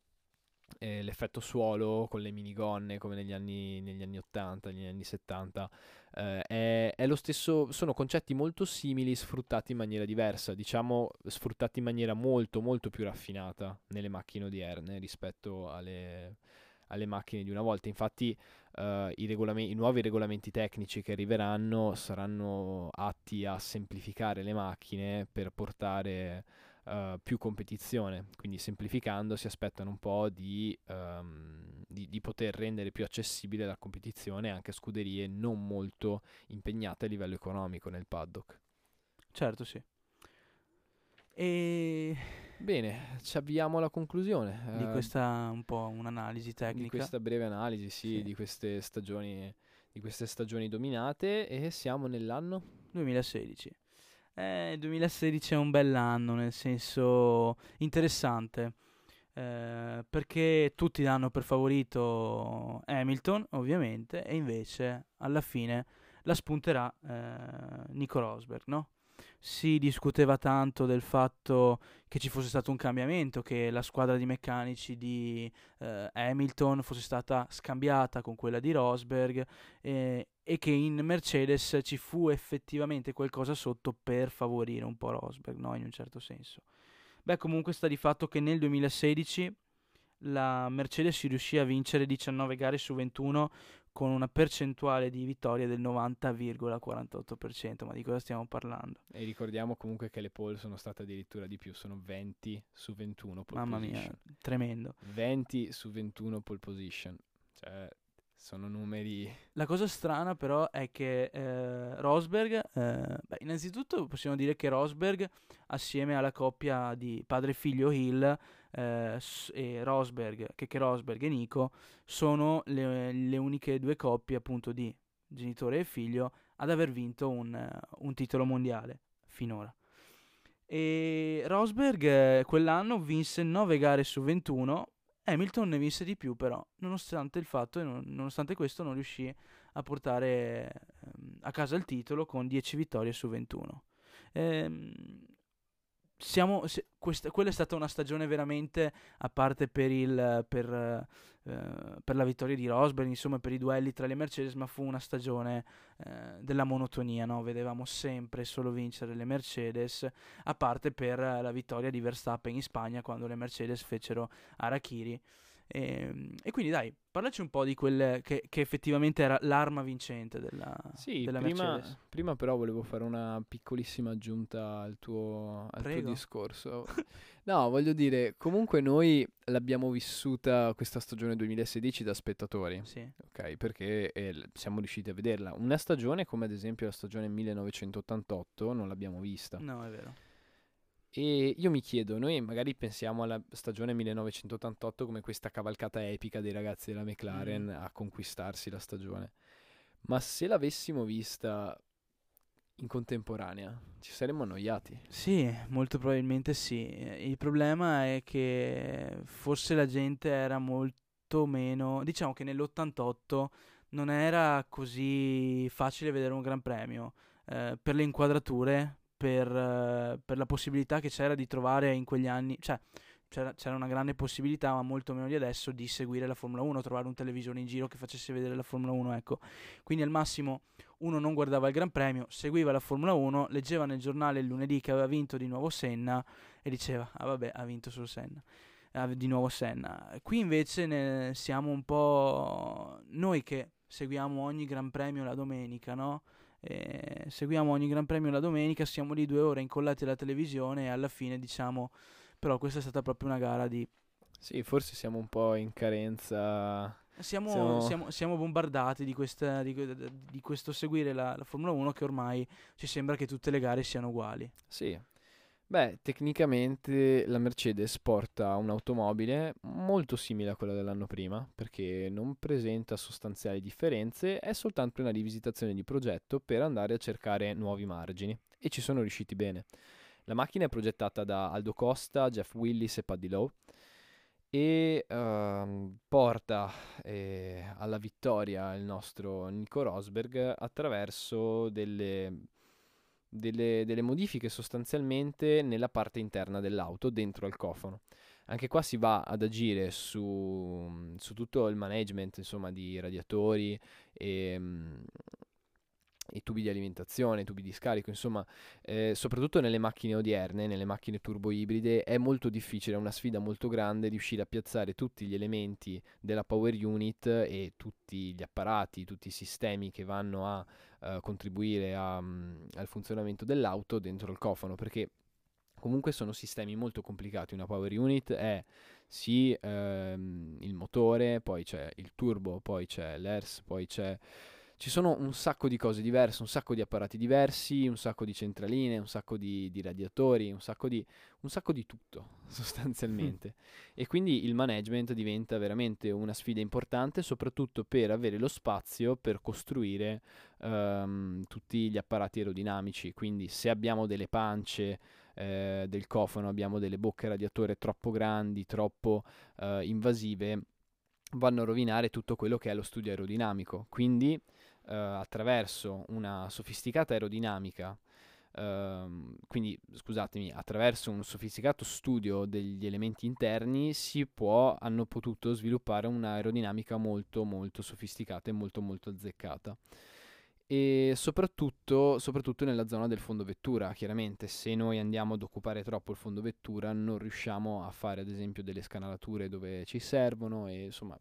eh, l'effetto suolo con le minigonne come negli anni, negli anni 80, negli anni 70 eh, è, è, lo stesso, sono concetti molto simili sfruttati in maniera diversa, diciamo sfruttati in maniera molto molto più raffinata nelle macchine odierne rispetto alle, alle macchine di una volta. Infatti uh, i, regolam- i, nuovi regolamenti tecnici che arriveranno saranno atti a semplificare le macchine per portare uh, più competizione, quindi semplificando si aspettano un po' di, um, di, di, poter rendere più accessibile la competizione anche a scuderie non molto impegnate a livello economico nel paddock. Certo, sì. E... Bene, ci avviamo alla conclusione. Di uh, questa un po' un'analisi tecnica. Di questa breve analisi, sì, sì. di queste stagioni di queste stagioni dominate e siamo nell'anno 2016. Eh, 2016 è un bell'anno, nel senso interessante. Eh, perché tutti danno per favorito Hamilton, ovviamente, e invece alla fine la spunterà eh, Nico Rosberg, no? Si discuteva tanto del fatto che ci fosse stato un cambiamento, che la squadra di meccanici di eh, Hamilton fosse stata scambiata con quella di Rosberg eh, e che in Mercedes ci fu effettivamente qualcosa sotto per favorire un po' Rosberg, no? in un certo senso. Beh, comunque sta di fatto che nel 2016 la Mercedes riuscì a vincere 19 gare su 21 con una percentuale di vittorie del 90,48%, ma di cosa stiamo parlando? E ricordiamo comunque che le pole sono state addirittura di più, sono 20 su 21 pole Mamma position. mia, tremendo. 20 su 21 pole position, cioè sono numeri... La cosa strana però è che eh, Rosberg, eh, beh, innanzitutto possiamo dire che Rosberg assieme alla coppia di padre e figlio Hill eh, e Rosberg, che Rosberg e Nico sono le, le, uniche due coppie appunto di genitore e figlio ad aver vinto un, un titolo mondiale finora. E Rosberg eh, quell'anno vinse 9 gare su 21, Hamilton ne vinse di più però, nonostante il fatto, non, nonostante questo non riuscì a portare ehm, a casa il titolo con 10 vittorie su 21. Ehm, siamo, se, questa, quella è stata una stagione veramente, a parte per, il, per, eh, per, la vittoria di Rosberg, insomma per i duelli tra le Mercedes, ma fu una stagione eh, della monotonia, no? vedevamo sempre solo vincere le Mercedes, a parte per la vittoria di Verstappen in Spagna quando le Mercedes fecero Arachiri. E, ehm, e, quindi dai, parlaci un po' di quelle che, che effettivamente era l'arma vincente della, sì, della prima. Prima però volevo fare una piccolissima aggiunta al tuo, al tuo discorso. no, voglio dire, comunque noi l'abbiamo vissuta questa stagione 2016 da spettatori. Sì. Ok, perché eh, siamo riusciti a vederla. Una stagione come ad esempio la stagione 1988 non l'abbiamo vista. No, è vero. E io mi chiedo, noi magari pensiamo alla stagione 1988 come questa cavalcata epica dei ragazzi della McLaren mm. a conquistarsi la stagione. Ma se l'avessimo vista in contemporanea, ci saremmo annoiati. Sì, molto probabilmente sì. Il problema è che forse la gente era molto meno... Diciamo che nell'88 non era così facile vedere un gran premio. Eh, per le inquadrature, per, uh, per, la possibilità che c'era di trovare in quegli anni, cioè c'era, c'era, una grande possibilità, ma molto meno di adesso, di seguire la Formula 1, trovare un televisore in giro che facesse vedere la Formula 1, ecco. Quindi al massimo uno non guardava il Gran Premio, seguiva la Formula 1, leggeva nel giornale il lunedì che aveva vinto di nuovo Senna e diceva, ah vabbè, ha vinto solo Senna. Di nuovo Senna. Qui invece ne siamo un po' noi che seguiamo ogni Gran Premio la domenica, no? Eh, seguiamo ogni Gran Premio la domenica, siamo lì due ore incollati alla televisione e alla fine diciamo, però questa è stata proprio una gara di Sì, forse siamo un po' in carenza. Siamo, Siamo- siamo- siamo bombardati di, questa- di di questo seguire la, la Formula 1 che ormai ci sembra che tutte le gare siano uguali. Sì. Beh, tecnicamente la Mercedes porta un'automobile molto simile a quella dell'anno prima, perché non presenta sostanziali differenze, è soltanto una rivisitazione di progetto per andare a cercare nuovi margini e ci sono riusciti bene. La macchina è progettata da Aldo Costa, Jeff Willis e Paddy Lowe e ehm, porta eh, alla vittoria il nostro Nico Rosberg attraverso delle, delle- delle modifiche sostanzialmente nella parte interna dell'auto, dentro al cofano. Anche qua si va ad agire su, su tutto il management, insomma, di radiatori e, e tubi di alimentazione, tubi di scarico, insomma, eh, soprattutto nelle macchine odierne, nelle macchine turbo ibride, è molto difficile, è una sfida molto grande riuscire a piazzare tutti gli elementi della power unit e tutti gli apparati, tutti i sistemi che vanno a eh, contribuire a, mm, al funzionamento dell'auto dentro il cofano, perché comunque sono sistemi molto complicati. Una power unit è sì ehm, il motore, poi c'è il turbo, poi c'è l'ERS, poi c'è ci sono un sacco di cose diverse, un sacco di apparati diversi, un sacco di centraline, un sacco di, di radiatori, un sacco di, un sacco di tutto sostanzialmente. E quindi il management diventa veramente una sfida importante, soprattutto per avere lo spazio per costruire ehm, tutti gli apparati aerodinamici. Quindi se abbiamo delle pance eh, del cofano, abbiamo delle bocche radiatore troppo grandi, troppo eh, invasive, vanno a rovinare tutto quello che è lo studio aerodinamico. Quindi eh, attraverso una sofisticata aerodinamica, ehm, quindi scusatemi, attraverso un sofisticato studio degli elementi interni si può, hanno potuto sviluppare un'aerodinamica molto molto sofisticata e molto molto azzeccata. E soprattutto, soprattutto nella zona del fondo vettura, chiaramente se noi andiamo ad occupare troppo il fondo vettura non riusciamo a fare ad esempio delle scanalature dove ci servono e insomma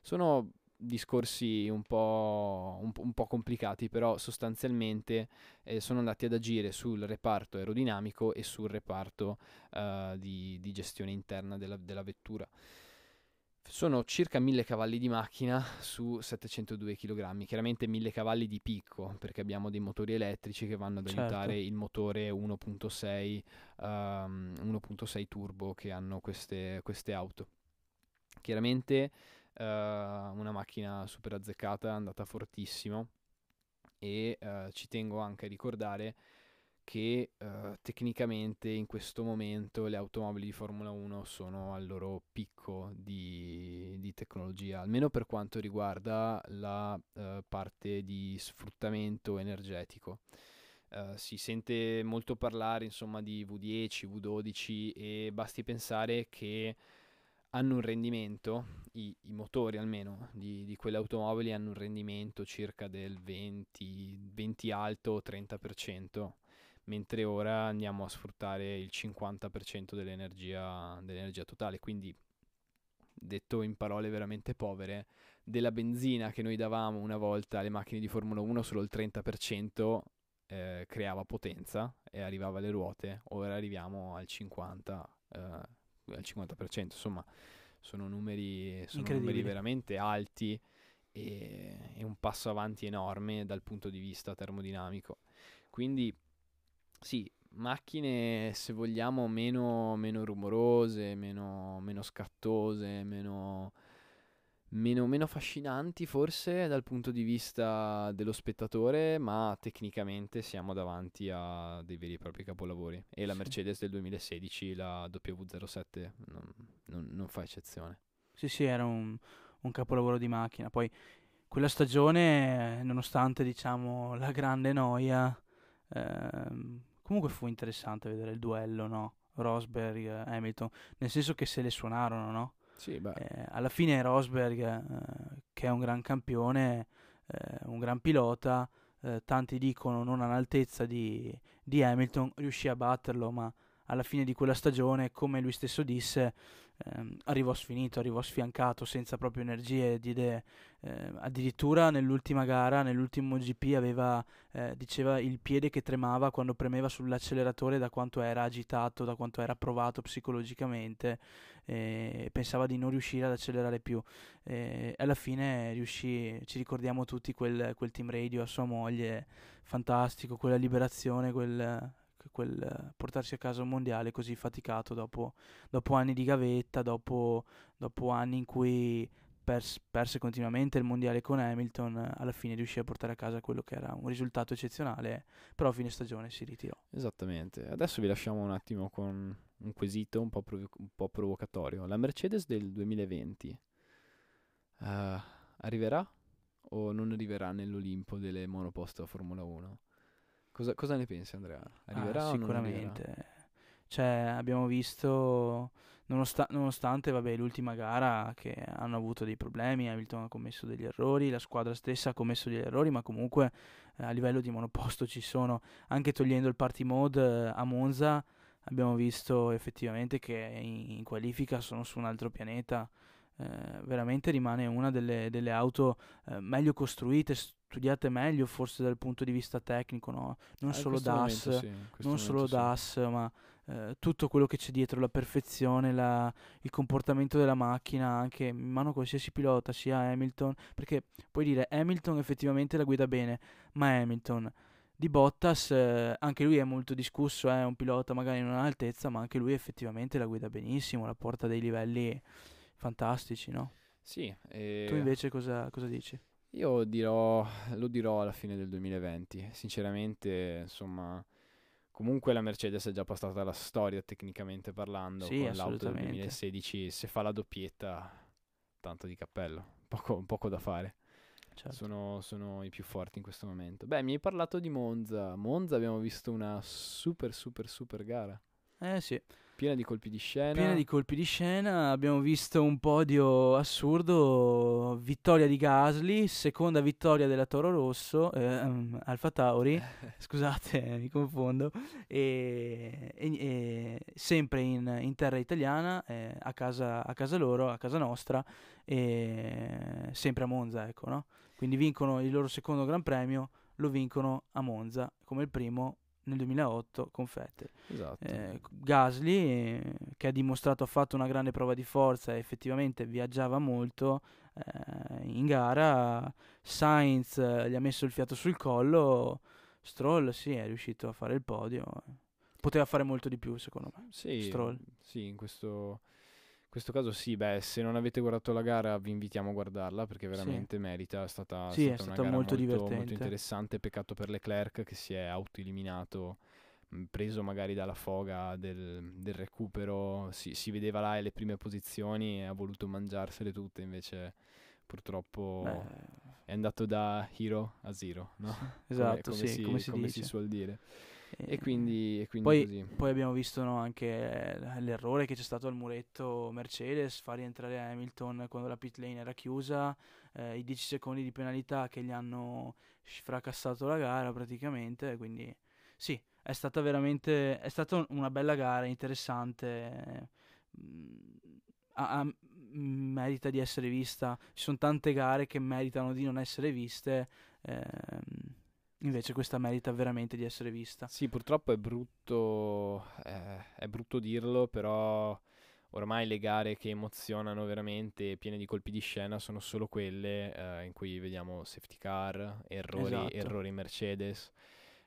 sono discorsi un po', un, un po' complicati, però sostanzialmente eh, sono andati ad agire sul reparto aerodinamico e sul reparto eh, di, di gestione interna della, della vettura. Sono circa 1000 cavalli di macchina su 702 kg, chiaramente 1000 cavalli di picco, perché abbiamo dei motori elettrici che vanno ad Certo. aiutare il motore 1.6, ehm, 1.6 turbo che hanno queste, queste auto. Chiaramente eh, una macchina super azzeccata, è andata fortissimo e eh, ci tengo anche a ricordare che eh, tecnicamente in questo momento le automobili di Formula 1 sono al loro picco di, di tecnologia, almeno per quanto riguarda la eh, parte di sfruttamento energetico. Eh, si sente molto parlare insomma di V10, V12 e basti pensare che hanno un rendimento, i, i motori almeno di, di quelle automobili hanno un rendimento circa del 20, 20 alto 30%, mentre ora andiamo a sfruttare il 50% dell'energia, dell'energia totale. Quindi, detto in parole veramente povere, della benzina che noi davamo una volta alle macchine di Formula 1, solo il 30% eh, creava potenza e arrivava alle ruote, ora arriviamo al 50%. eh, al 50%, insomma, sono numeri, sono numeri veramente alti e, e un passo avanti enorme dal punto di vista termodinamico. Quindi, sì, macchine se vogliamo meno, meno rumorose, meno, meno scattose, meno, meno, meno affascinanti forse dal punto di vista dello spettatore, ma tecnicamente siamo davanti a dei veri e propri capolavori. E la Sì. Mercedes del 2016, la W07, non, non- non fa eccezione. Sì, sì, era un, un capolavoro di macchina. Poi quella stagione, nonostante diciamo la grande noia, ehm, comunque fu interessante vedere il duello, no? Rosberg, Hamilton, nel senso che se le suonarono, no? Sì, Eh, alla fine Rosberg, eh, che è un gran campione, eh, un gran pilota, eh, tanti dicono non all'altezza di, di Hamilton, riuscì a batterlo, ma alla fine di quella stagione, come lui stesso disse, ehm, arrivò sfinito, arrivò sfiancato, senza proprio energie di idee. Eh, addirittura nell'ultima gara, nell'ultimo GP, aveva, eh, diceva il piede che tremava quando premeva sull'acceleratore da quanto era agitato, da quanto era provato psicologicamente e pensava di non riuscire ad accelerare più. E alla fine riuscì, ci ricordiamo tutti quel, quel team radio a sua moglie, fantastico, quella liberazione, quel, quel portarsi a casa un mondiale così faticato dopo, dopo anni di gavetta, dopo, dopo anni in cui pers- perse continuamente il mondiale con Hamilton, alla fine riuscì a portare a casa quello che era un risultato eccezionale, però a fine stagione si ritirò. Esattamente. Adesso vi lasciamo un attimo con un quesito un po', prov- un po provocatorio. La Mercedes del 2020 uh, eh, arriverà o non arriverà nell'Olimpo delle monoposto a Formula 1? Cosa, cosa ne pensi Andrea? Arriverà ah, sicuramente. Cioè, abbiamo visto, nonost- nonostante vabbè, l'ultima gara che hanno avuto dei problemi, Hamilton ha commesso degli errori, la squadra stessa ha commesso degli errori, ma comunque eh, a livello di monoposto ci sono, anche togliendo il party mode eh, a Monza, abbiamo visto effettivamente che in, in qualifica sono su un altro pianeta. Eh, veramente rimane una delle, delle auto eh, meglio costruite, studiate meglio forse dal punto di vista tecnico, no? non, ah, solo DAS, sì, non solo DAS, sì. ma eh, tutto quello che c'è dietro, la perfezione, la, il comportamento della macchina, anche in mano a qualsiasi pilota, sia Hamilton, perché puoi dire Hamilton effettivamente la guida bene, ma Hamilton di Bottas, eh, anche lui è molto discusso, è un pilota magari non all'altezza, ma anche lui effettivamente la guida benissimo, la porta a dei livelli fantastici, no? Sì. E... Tu invece cosa, cosa dici? Io dirò, lo dirò alla fine del 2020. Sinceramente, insomma, comunque la Mercedes è già passata alla storia tecnicamente parlando. Sì, con l'auto del 2016, se fa la doppietta, tanto di cappello, poco, poco da fare. Certo. Sono, sono, i più forti in questo momento. Beh, mi hai parlato di Monza. Monza abbiamo visto una super, super, super gara. Eh sì. Piena di colpi di scena. Piena di colpi di scena. Abbiamo visto un podio assurdo. Vittoria di Gasly, seconda vittoria della Toro Rosso, eh, um, Alfa Tauri. Scusate, mi confondo. E, e, e sempre in, in, terra italiana, eh, a, casa, a, casa, loro, a casa nostra, e sempre a Monza, ecco, no? Quindi vincono il loro secondo Gran Premio, lo vincono a Monza come il primo nel 2008 con Vettel. Esatto. Eh, Gasly, eh, che ha dimostrato, ha fatto una grande prova di forza e effettivamente viaggiava molto eh, in gara. Sainz eh, gli ha messo il fiato sul collo. Stroll, sì, è riuscito a fare il podio. Poteva fare molto di più, secondo me. Sì, Stroll. sì in questo questo caso sì, beh, se non avete guardato la gara vi invitiamo a guardarla perché veramente sì. merita, è stata, sì, stata è stata una gara molto, molto, molto, interessante, peccato per Leclerc che si è autoeliminato, preso magari dalla foga del, del recupero, si, si, vedeva là le prime posizioni e ha voluto mangiarsele tutte, invece purtroppo beh. è andato da hero a zero, no? Esatto, come, come sì, si, come, si, come si suol dire. E quindi, e quindi poi, così. poi abbiamo visto no, anche l'errore che c'è stato al muretto Mercedes, far rientrare Hamilton quando la pit lane era chiusa, eh, i 10 secondi di penalità che gli hanno fracassato la gara praticamente, quindi sì, è stata veramente è stata una bella gara, interessante, mm, a, a, merita di essere vista, ci sono tante gare che meritano di non essere viste. Ehm, Invece questa merita veramente di essere vista. Sì, purtroppo è brutto, eh, è brutto dirlo, però ormai le gare che emozionano veramente, piene di colpi di scena, sono solo quelle eh, in cui vediamo safety car, errori, esatto. errori Mercedes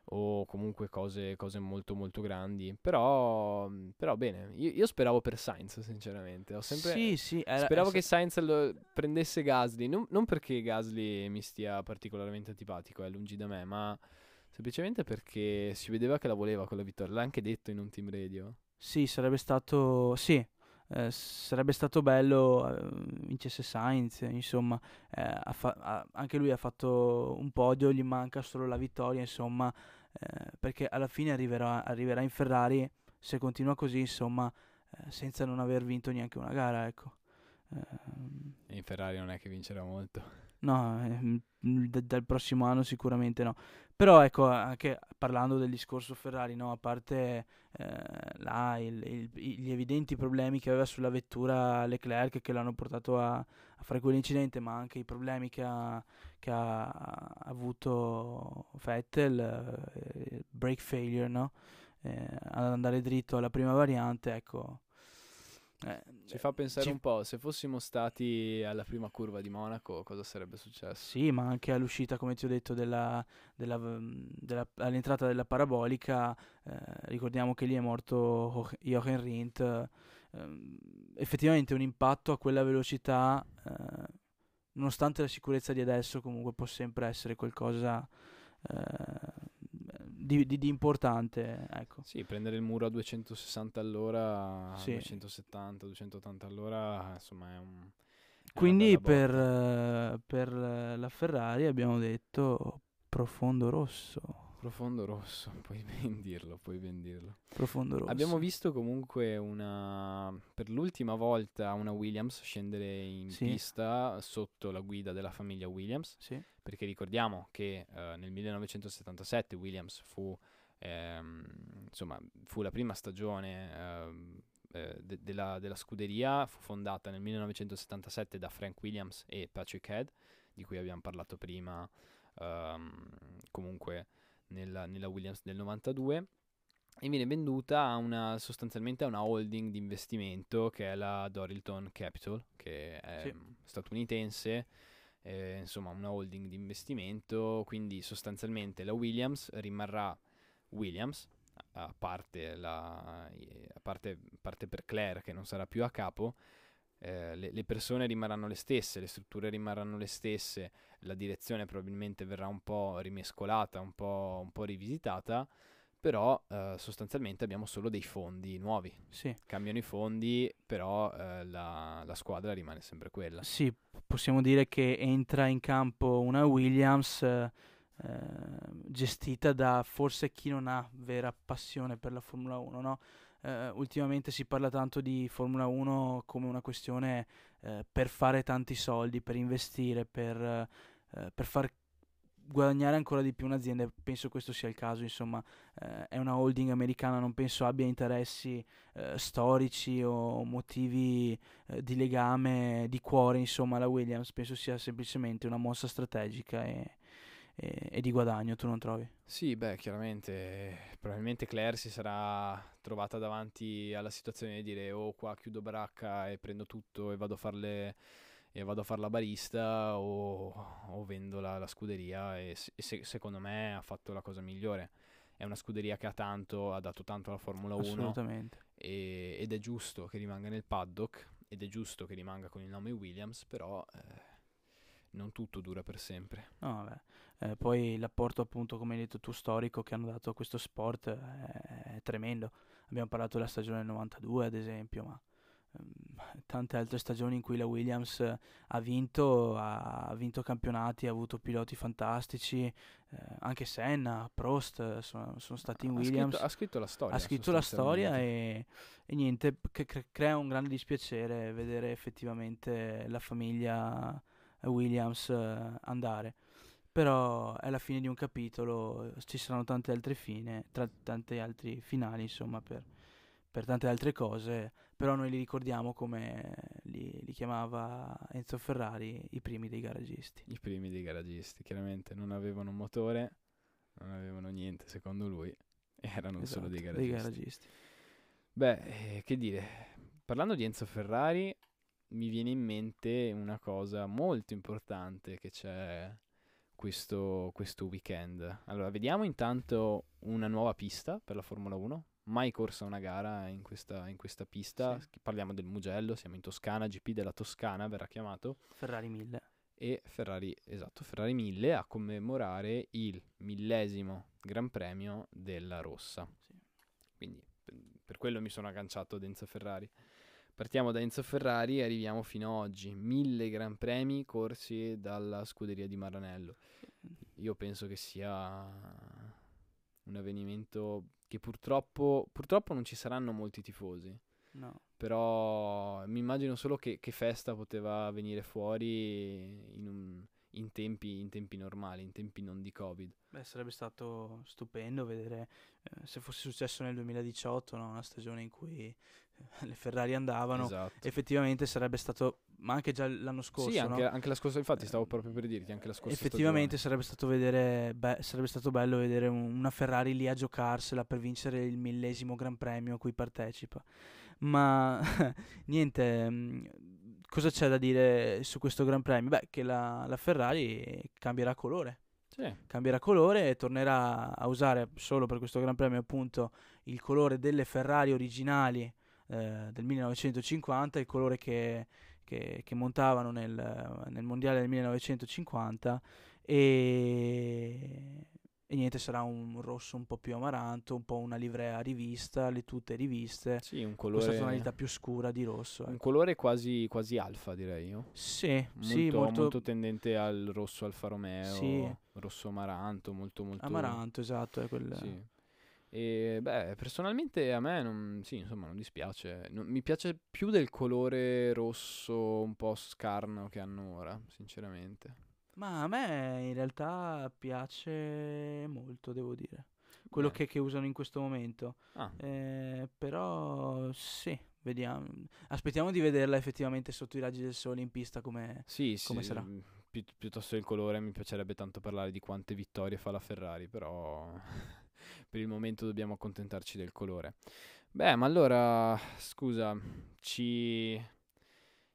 o comunque cose, cose molto molto grandi. Però, però bene, io, io, speravo per Sainz sinceramente. Ho sempre, sì, sì, era, speravo che Sainz prendesse Gasly, non, non, perché Gasly mi stia particolarmente antipatico, è lungi da me, ma semplicemente perché si vedeva che la voleva con la vittoria. L'ha anche detto in un team radio. Sì, sarebbe stato... Sì, eh, sarebbe stato bello eh, vincesse Sainz, insomma, eh, fa- ha- anche lui ha fatto un podio, gli manca solo la vittoria, insomma, eh, perché alla fine arriverà, arriverà, in Ferrari se continua così, insomma, eh, senza non aver vinto neanche una gara, ecco. E in Ferrari non è che vincerà molto. No, eh, d- dal prossimo anno sicuramente no. Però ecco, anche parlando del discorso Ferrari, no? a parte eh, là, il, il, gli evidenti problemi che aveva sulla vettura Leclerc che l'hanno portato a, a fare quell'incidente, ma anche i problemi che ha, che ha avuto Vettel, eh, brake failure, no? eh, ad andare dritto alla prima variante, ecco. Eh, ci fa pensare ci... un po', se fossimo stati alla prima curva di Monaco, cosa sarebbe successo? Sì, ma anche all'uscita, come ti ho detto, della, della, della, all'entrata della parabolica, eh, ricordiamo che lì è morto Jochen Rindt, eh, effettivamente un impatto a quella velocità, eh, nonostante la sicurezza di adesso, comunque può sempre essere qualcosa eh, di, di, di, importante. Ecco. Sì, prendere il muro a 260 all'ora, sì. 270, 280 all'ora, insomma è un... Quindi per, uh, per la Ferrari abbiamo detto profondo rosso. Profondo rosso, puoi ben dirlo, puoi ben dirlo. Profondo rosso. Abbiamo visto comunque una, per l'ultima volta una Williams scendere in sì. pista sotto la guida della famiglia Williams, sì. perché ricordiamo che uh, nel 1977 Williams fu, ehm, insomma, fu la prima stagione ehm, eh, de- della, della scuderia, fu fondata nel 1977 da Frank Williams e Patrick Head, di cui abbiamo parlato prima, um, comunque nella, nella Williams del 92 e viene venduta a una, sostanzialmente a una holding di investimento che è la Dorilton Capital, che è sì. statunitense, eh, insomma una holding di investimento, quindi sostanzialmente la Williams rimarrà Williams, a parte, la, a parte, parte per Claire che non sarà più a capo, eh, le, le, persone rimarranno le stesse, le strutture rimarranno le stesse, la direzione probabilmente verrà un po' rimescolata, un po', un po rivisitata, però eh, sostanzialmente abbiamo solo dei fondi nuovi. Sì. Cambiano i fondi, però eh, la, la, squadra rimane sempre quella. Sì, possiamo dire che entra in campo una Williams eh, gestita da forse chi non ha vera passione per la Formula 1, no? Eh, ultimamente si parla tanto di Formula 1 come una questione eh, per fare tanti soldi, per investire, per, eh, per far guadagnare ancora di più un'azienda. Penso questo sia il caso, insomma, eh, è una holding americana, non penso abbia interessi eh, storici o motivi eh, di legame, di cuore, insomma, la Williams, penso sia semplicemente una mossa strategica e, e, e, di guadagno, tu non trovi? Sì, beh, chiaramente, probabilmente Claire si sarà trovata davanti alla situazione di dire oh qua chiudo baracca e prendo tutto e vado a farle e vado a fare la barista o, o vendo la, la, scuderia e, se, secondo me ha fatto la cosa migliore. È una scuderia che ha tanto, ha dato tanto alla Formula 1 Assolutamente. E, ed è giusto che rimanga nel paddock ed è giusto che rimanga con il nome Williams, però eh, non tutto dura per sempre. No. Eh, poi l'apporto appunto, come hai detto tu, storico che hanno dato a questo sport è, è tremendo. Abbiamo parlato della stagione del 92 ad esempio, ma ehm, tante altre stagioni in cui la Williams ha vinto, ha vinto campionati, ha avuto piloti fantastici, eh, anche Senna, Prost sono, sono stati in Williams. Ha scritto, ha scritto la storia. Ha scritto la storia e, e niente, cre- crea un grande dispiacere vedere effettivamente la famiglia Williams eh, andare però è la fine di un capitolo, ci saranno tante altre fine, tra tanti altri finali, insomma, per, per tante altre cose, però noi li ricordiamo come li, li, chiamava Enzo Ferrari i primi dei garagisti. I primi dei garagisti, chiaramente non avevano motore, non avevano niente secondo lui, erano esatto, solo dei garagisti. dei garagisti. Beh, eh, che dire, parlando di Enzo Ferrari, mi viene in mente una cosa molto importante che c'è questo, questo weekend. Allora, vediamo intanto una nuova pista per la Formula 1. Mai corsa una gara in questa, in questa pista. Sì. Parliamo del Mugello, siamo in Toscana, GP della Toscana verrà chiamato. Ferrari 1000. E Ferrari, esatto, Ferrari 1000 a commemorare il millesimo Gran Premio della Rossa. Sì. Quindi per quello mi sono agganciato ad Enzo Ferrari. Partiamo da Enzo Ferrari e arriviamo fino ad oggi. Mille Gran Premi corsi dalla scuderia di Maranello. Io penso che sia un avvenimento che purtroppo, purtroppo non ci saranno molti tifosi. No. Però mi immagino solo che, che festa poteva venire fuori in un, in tempi, in tempi normali, in tempi non di Covid. Beh, sarebbe stato stupendo vedere eh, se fosse successo nel 2018, no? una stagione in cui eh, le Ferrari andavano. Esatto. Effettivamente sarebbe stato, ma anche già l'anno scorso. Sì, anche, no? anche la scorsa, infatti stavo proprio per dirti, anche la scorsa Effettivamente stagione. sarebbe stato, vedere, beh, sarebbe stato bello vedere un- una Ferrari lì a giocarsela per vincere il millesimo Gran Premio a cui partecipa. Ma niente, mh, cosa c'è da dire su questo Gran Premio? Beh, che la, la Ferrari cambierà colore. Sì, Cambierà colore e tornerà a usare solo per questo Gran Premio appunto il colore delle Ferrari originali eh, del 1950, il colore che, che- che montavano nel, nel Mondiale del 1950 e, e niente, sarà un rosso un po' più amaranto, un po' una livrea rivista, le tute riviste, sì, un questa colore, tonalità più scura di rosso. un ecco. colore quasi, quasi alfa, direi io. Sì, Molto, sì, molto, molto tendente al rosso Alfa Romeo, Sì. rosso amaranto, molto molto amaranto, esatto, è quel... Sì. E beh, personalmente a me non, sì, insomma, non dispiace. Non- mi piace più del colore rosso un po' scarno che hanno ora, sinceramente. Ma a me in realtà piace molto, devo dire. Quello che, che usano in questo momento. ah, Eh, però sì, vediamo. Aspettiamo di vederla effettivamente sotto i raggi del sole in pista come... sì, come sì, sarà? mm, pi- piuttosto del colore mi piacerebbe tanto parlare di quante vittorie fa la Ferrari, però per il momento dobbiamo accontentarci del colore. Beh, ma allora, scusa, ci,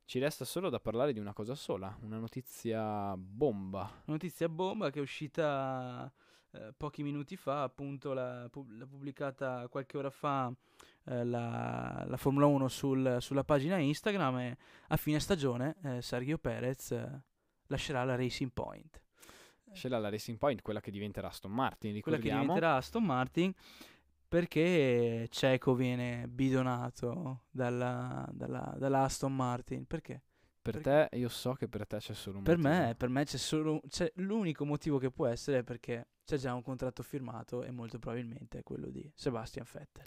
ci resta solo da parlare di una cosa sola, una notizia bomba. Notizia bomba che è uscita eh, pochi minuti fa, appunto l'ha, pu- l'ha pubblicata qualche ora fa eh, la, la Formula 1 sul- sulla pagina Instagram e a fine stagione eh, Sergio Perez eh, lascerà la Racing Point. Scelta la Racing Point, quella che diventerà Aston Martin, quella che ricordiamo. diventerà Aston Martin perché Ceco viene bidonato dalla, dalla, dalla Aston Martin perché? Per perché- te, io so che per te c'è solo un Per motivo. me, per me c'è solo c'è l'unico motivo che può essere è perché c'è già un contratto firmato e molto probabilmente è quello di Sebastian Vettel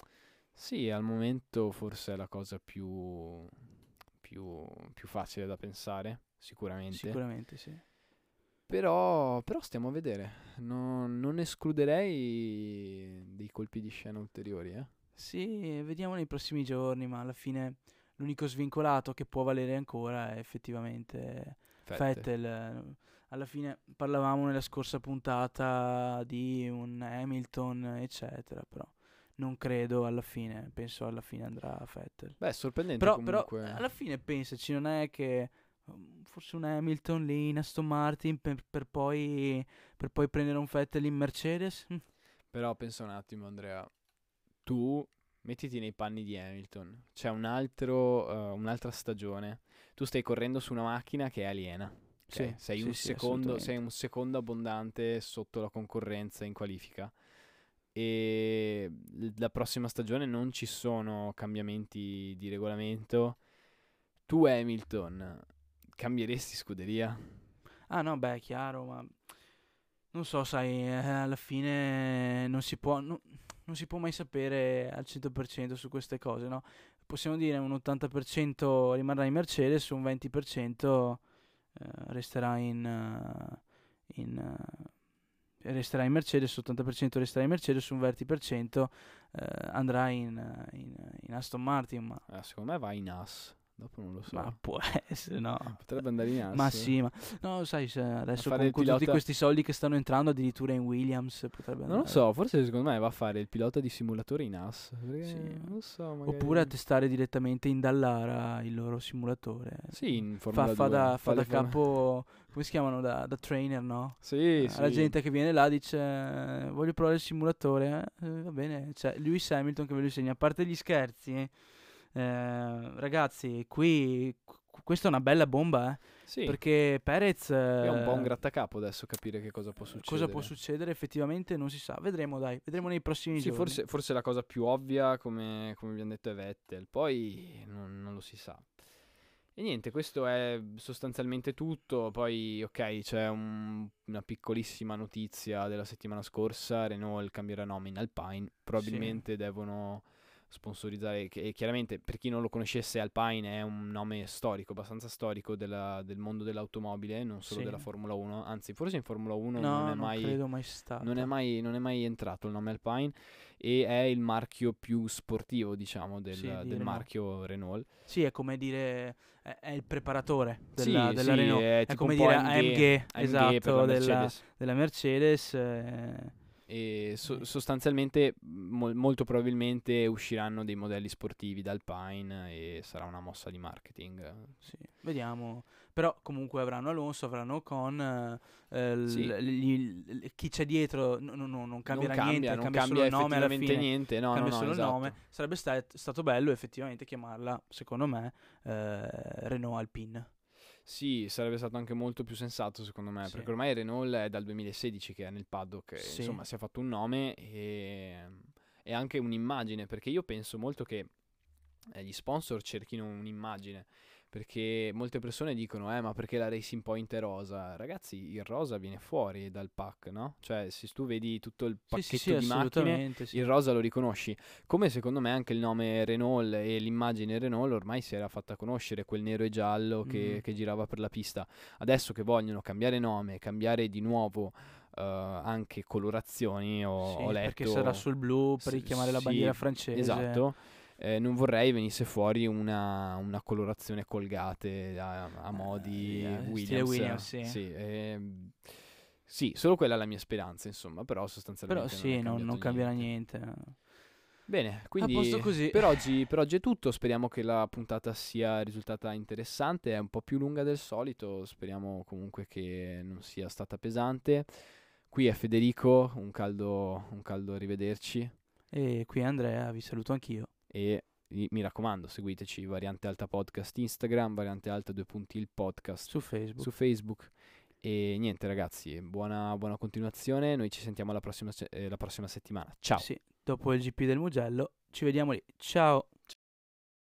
Sì, al momento forse è la cosa più, più, più facile da pensare, sicuramente. sicuramente sì Però, però stiamo a vedere. Non, non escluderei dei colpi di scena ulteriori. Eh. sì vediamo nei prossimi giorni ma alla fine l'unico svincolato che può valere ancora è effettivamente. Vettel, eh, alla fine parlavamo nella scorsa puntata di un Hamilton, eccetera, però non credo alla fine, penso alla fine andrà a Vettel. Beh, sorprendente Però, però comunque. alla fine pensaci, non è che forse un Hamilton lì in Aston Martin per, per poi, per poi prendere un Vettel in Mercedes? Però pensa un attimo, Andrea. Tu mettiti nei panni di Hamilton. C'è un altro, eh, un'altra stagione. Tu stai correndo su una macchina che è aliena. ok? Sì, sei, sì, un sì, secondo, sei un secondo abbondante sotto la concorrenza in qualifica. E la prossima stagione non ci sono cambiamenti di regolamento. Tu, Hamilton, cambieresti scuderia? Ah no, beh, è chiaro, ma non so, sai, eh, alla fine non si può, no- non si può mai sapere al 100% su queste cose, no? Possiamo dire un 80% rimarrà in Mercedes, un 20% eh, resterà in, eh, in, eh, resterà in Mercedes, 80% resterà in Mercedes, un 20% eh, andrà in, in, in Aston Martin, ma, Eh, secondo me va in AS. Dopo non lo so. ma può essere, no? Potrebbe andare in AS. Ma sì, ma no, sai, se adesso con, il con tutti pilota- questi soldi che stanno entrando, addirittura in Williams potrebbe Non lo andare. so, forse secondo me va a fare il pilota di simulatore in AS. Sì. non lo so, magari... Oppure a testare direttamente in Dallara il loro simulatore. Sì, in fa, Formula fa 2. da, fa da le for- capo, come si chiamano, da, da trainer, no? Sì, Eh, sì. La gente che viene là dice eh, voglio provare il simulatore, eh? Va bene, c'è Lewis Hamilton che ve lo insegna, a parte gli scherzi, eh, ragazzi, qui qu- questa è una bella bomba, eh? Sì, perché Perez... è un po' un eh, grattacapo adesso capire che cosa può succedere. Cosa può succedere effettivamente non si sa. Vedremo, dai, vedremo nei prossimi Sì, giorni. forse, forse la cosa più ovvia, come, come abbiamo detto, è Vettel. Poi non, non lo si sa. E niente, questo è sostanzialmente tutto. Poi, ok, c'è un- una piccolissima notizia della settimana scorsa. Renault cambierà nome in Alpine. Probabilmente devono sponsorizzare, che chiaramente per chi non lo conoscesse Alpine è un nome storico, abbastanza storico della, del mondo dell'automobile, non solo Sì. della Formula 1, anzi forse in Formula 1 No, non è non mai... credo mai non è mai, non è mai entrato il nome Alpine e è il marchio più sportivo, diciamo, del, Sì, del Renault. marchio Renault. Sì, è come dire è, il preparatore Sì, della, della sì, Renault. è È, come dire AMG, AMG, AMG esatto, la della, Mercedes. della Mercedes. eh, E so- sostanzialmente mol- molto probabilmente usciranno dei modelli sportivi da Alpine e sarà una mossa di marketing. sì, vediamo. Però comunque avranno Alonso, avranno Ocon. eh, l- Sì. gli- l- chi c'è dietro no- no- no, non cambierà non cambia, niente, non cambia solo il nome alla fine. niente. No, cambia solo esatto. il nome. Sarebbe sta- stato bello effettivamente chiamarla, secondo me, eh, Renault Alpine. Sì, sarebbe stato anche molto più sensato secondo me, Sì. perché ormai Renault è dal 2016 che è nel paddock, Sì. insomma si è fatto un nome e, e anche un'immagine, perché io penso molto che eh, gli sponsor cerchino un'immagine, perché molte persone dicono, eh ma perché la Racing Point è rosa? Ragazzi, il rosa viene fuori dal pack, no? Cioè se tu vedi tutto il pacchetto sì, sì, di macchine, sì. il rosa lo riconosci. Come secondo me anche il nome Renault e l'immagine Renault ormai si era fatta conoscere, quel nero e giallo che, Mhm. che girava per la pista. Adesso che vogliono cambiare nome, cambiare di nuovo eh, anche colorazioni, ho, Sì, ho letto... perché sarà sul blu per richiamare la sì, bandiera francese. Esatto. Eh, non vorrei venisse fuori una, una colorazione colgate a, a modi eh, Williams. Williams, sì. ehm, sì, solo quella è la mia speranza, insomma, però sostanzialmente Però sì, non, non cambiato cambierà niente. niente. Bene, quindi. Per, oggi, per oggi è tutto. Speriamo che la puntata sia risultata interessante. È un po' più lunga del solito. Speriamo comunque che non sia stata pesante. Qui è Federico, un caldo, un caldo arrivederci. E qui Andrea, vi saluto anch'io. E mi raccomando, seguiteci Variante Alta Podcast Instagram, Variante Alta due punti il podcast Su Facebook. su Facebook. E niente ragazzi, buona, buona continuazione. Noi ci sentiamo la prossima, eh, la prossima settimana. Ciao. Sì, dopo il GP del Mugello. Ci vediamo lì. Ciao.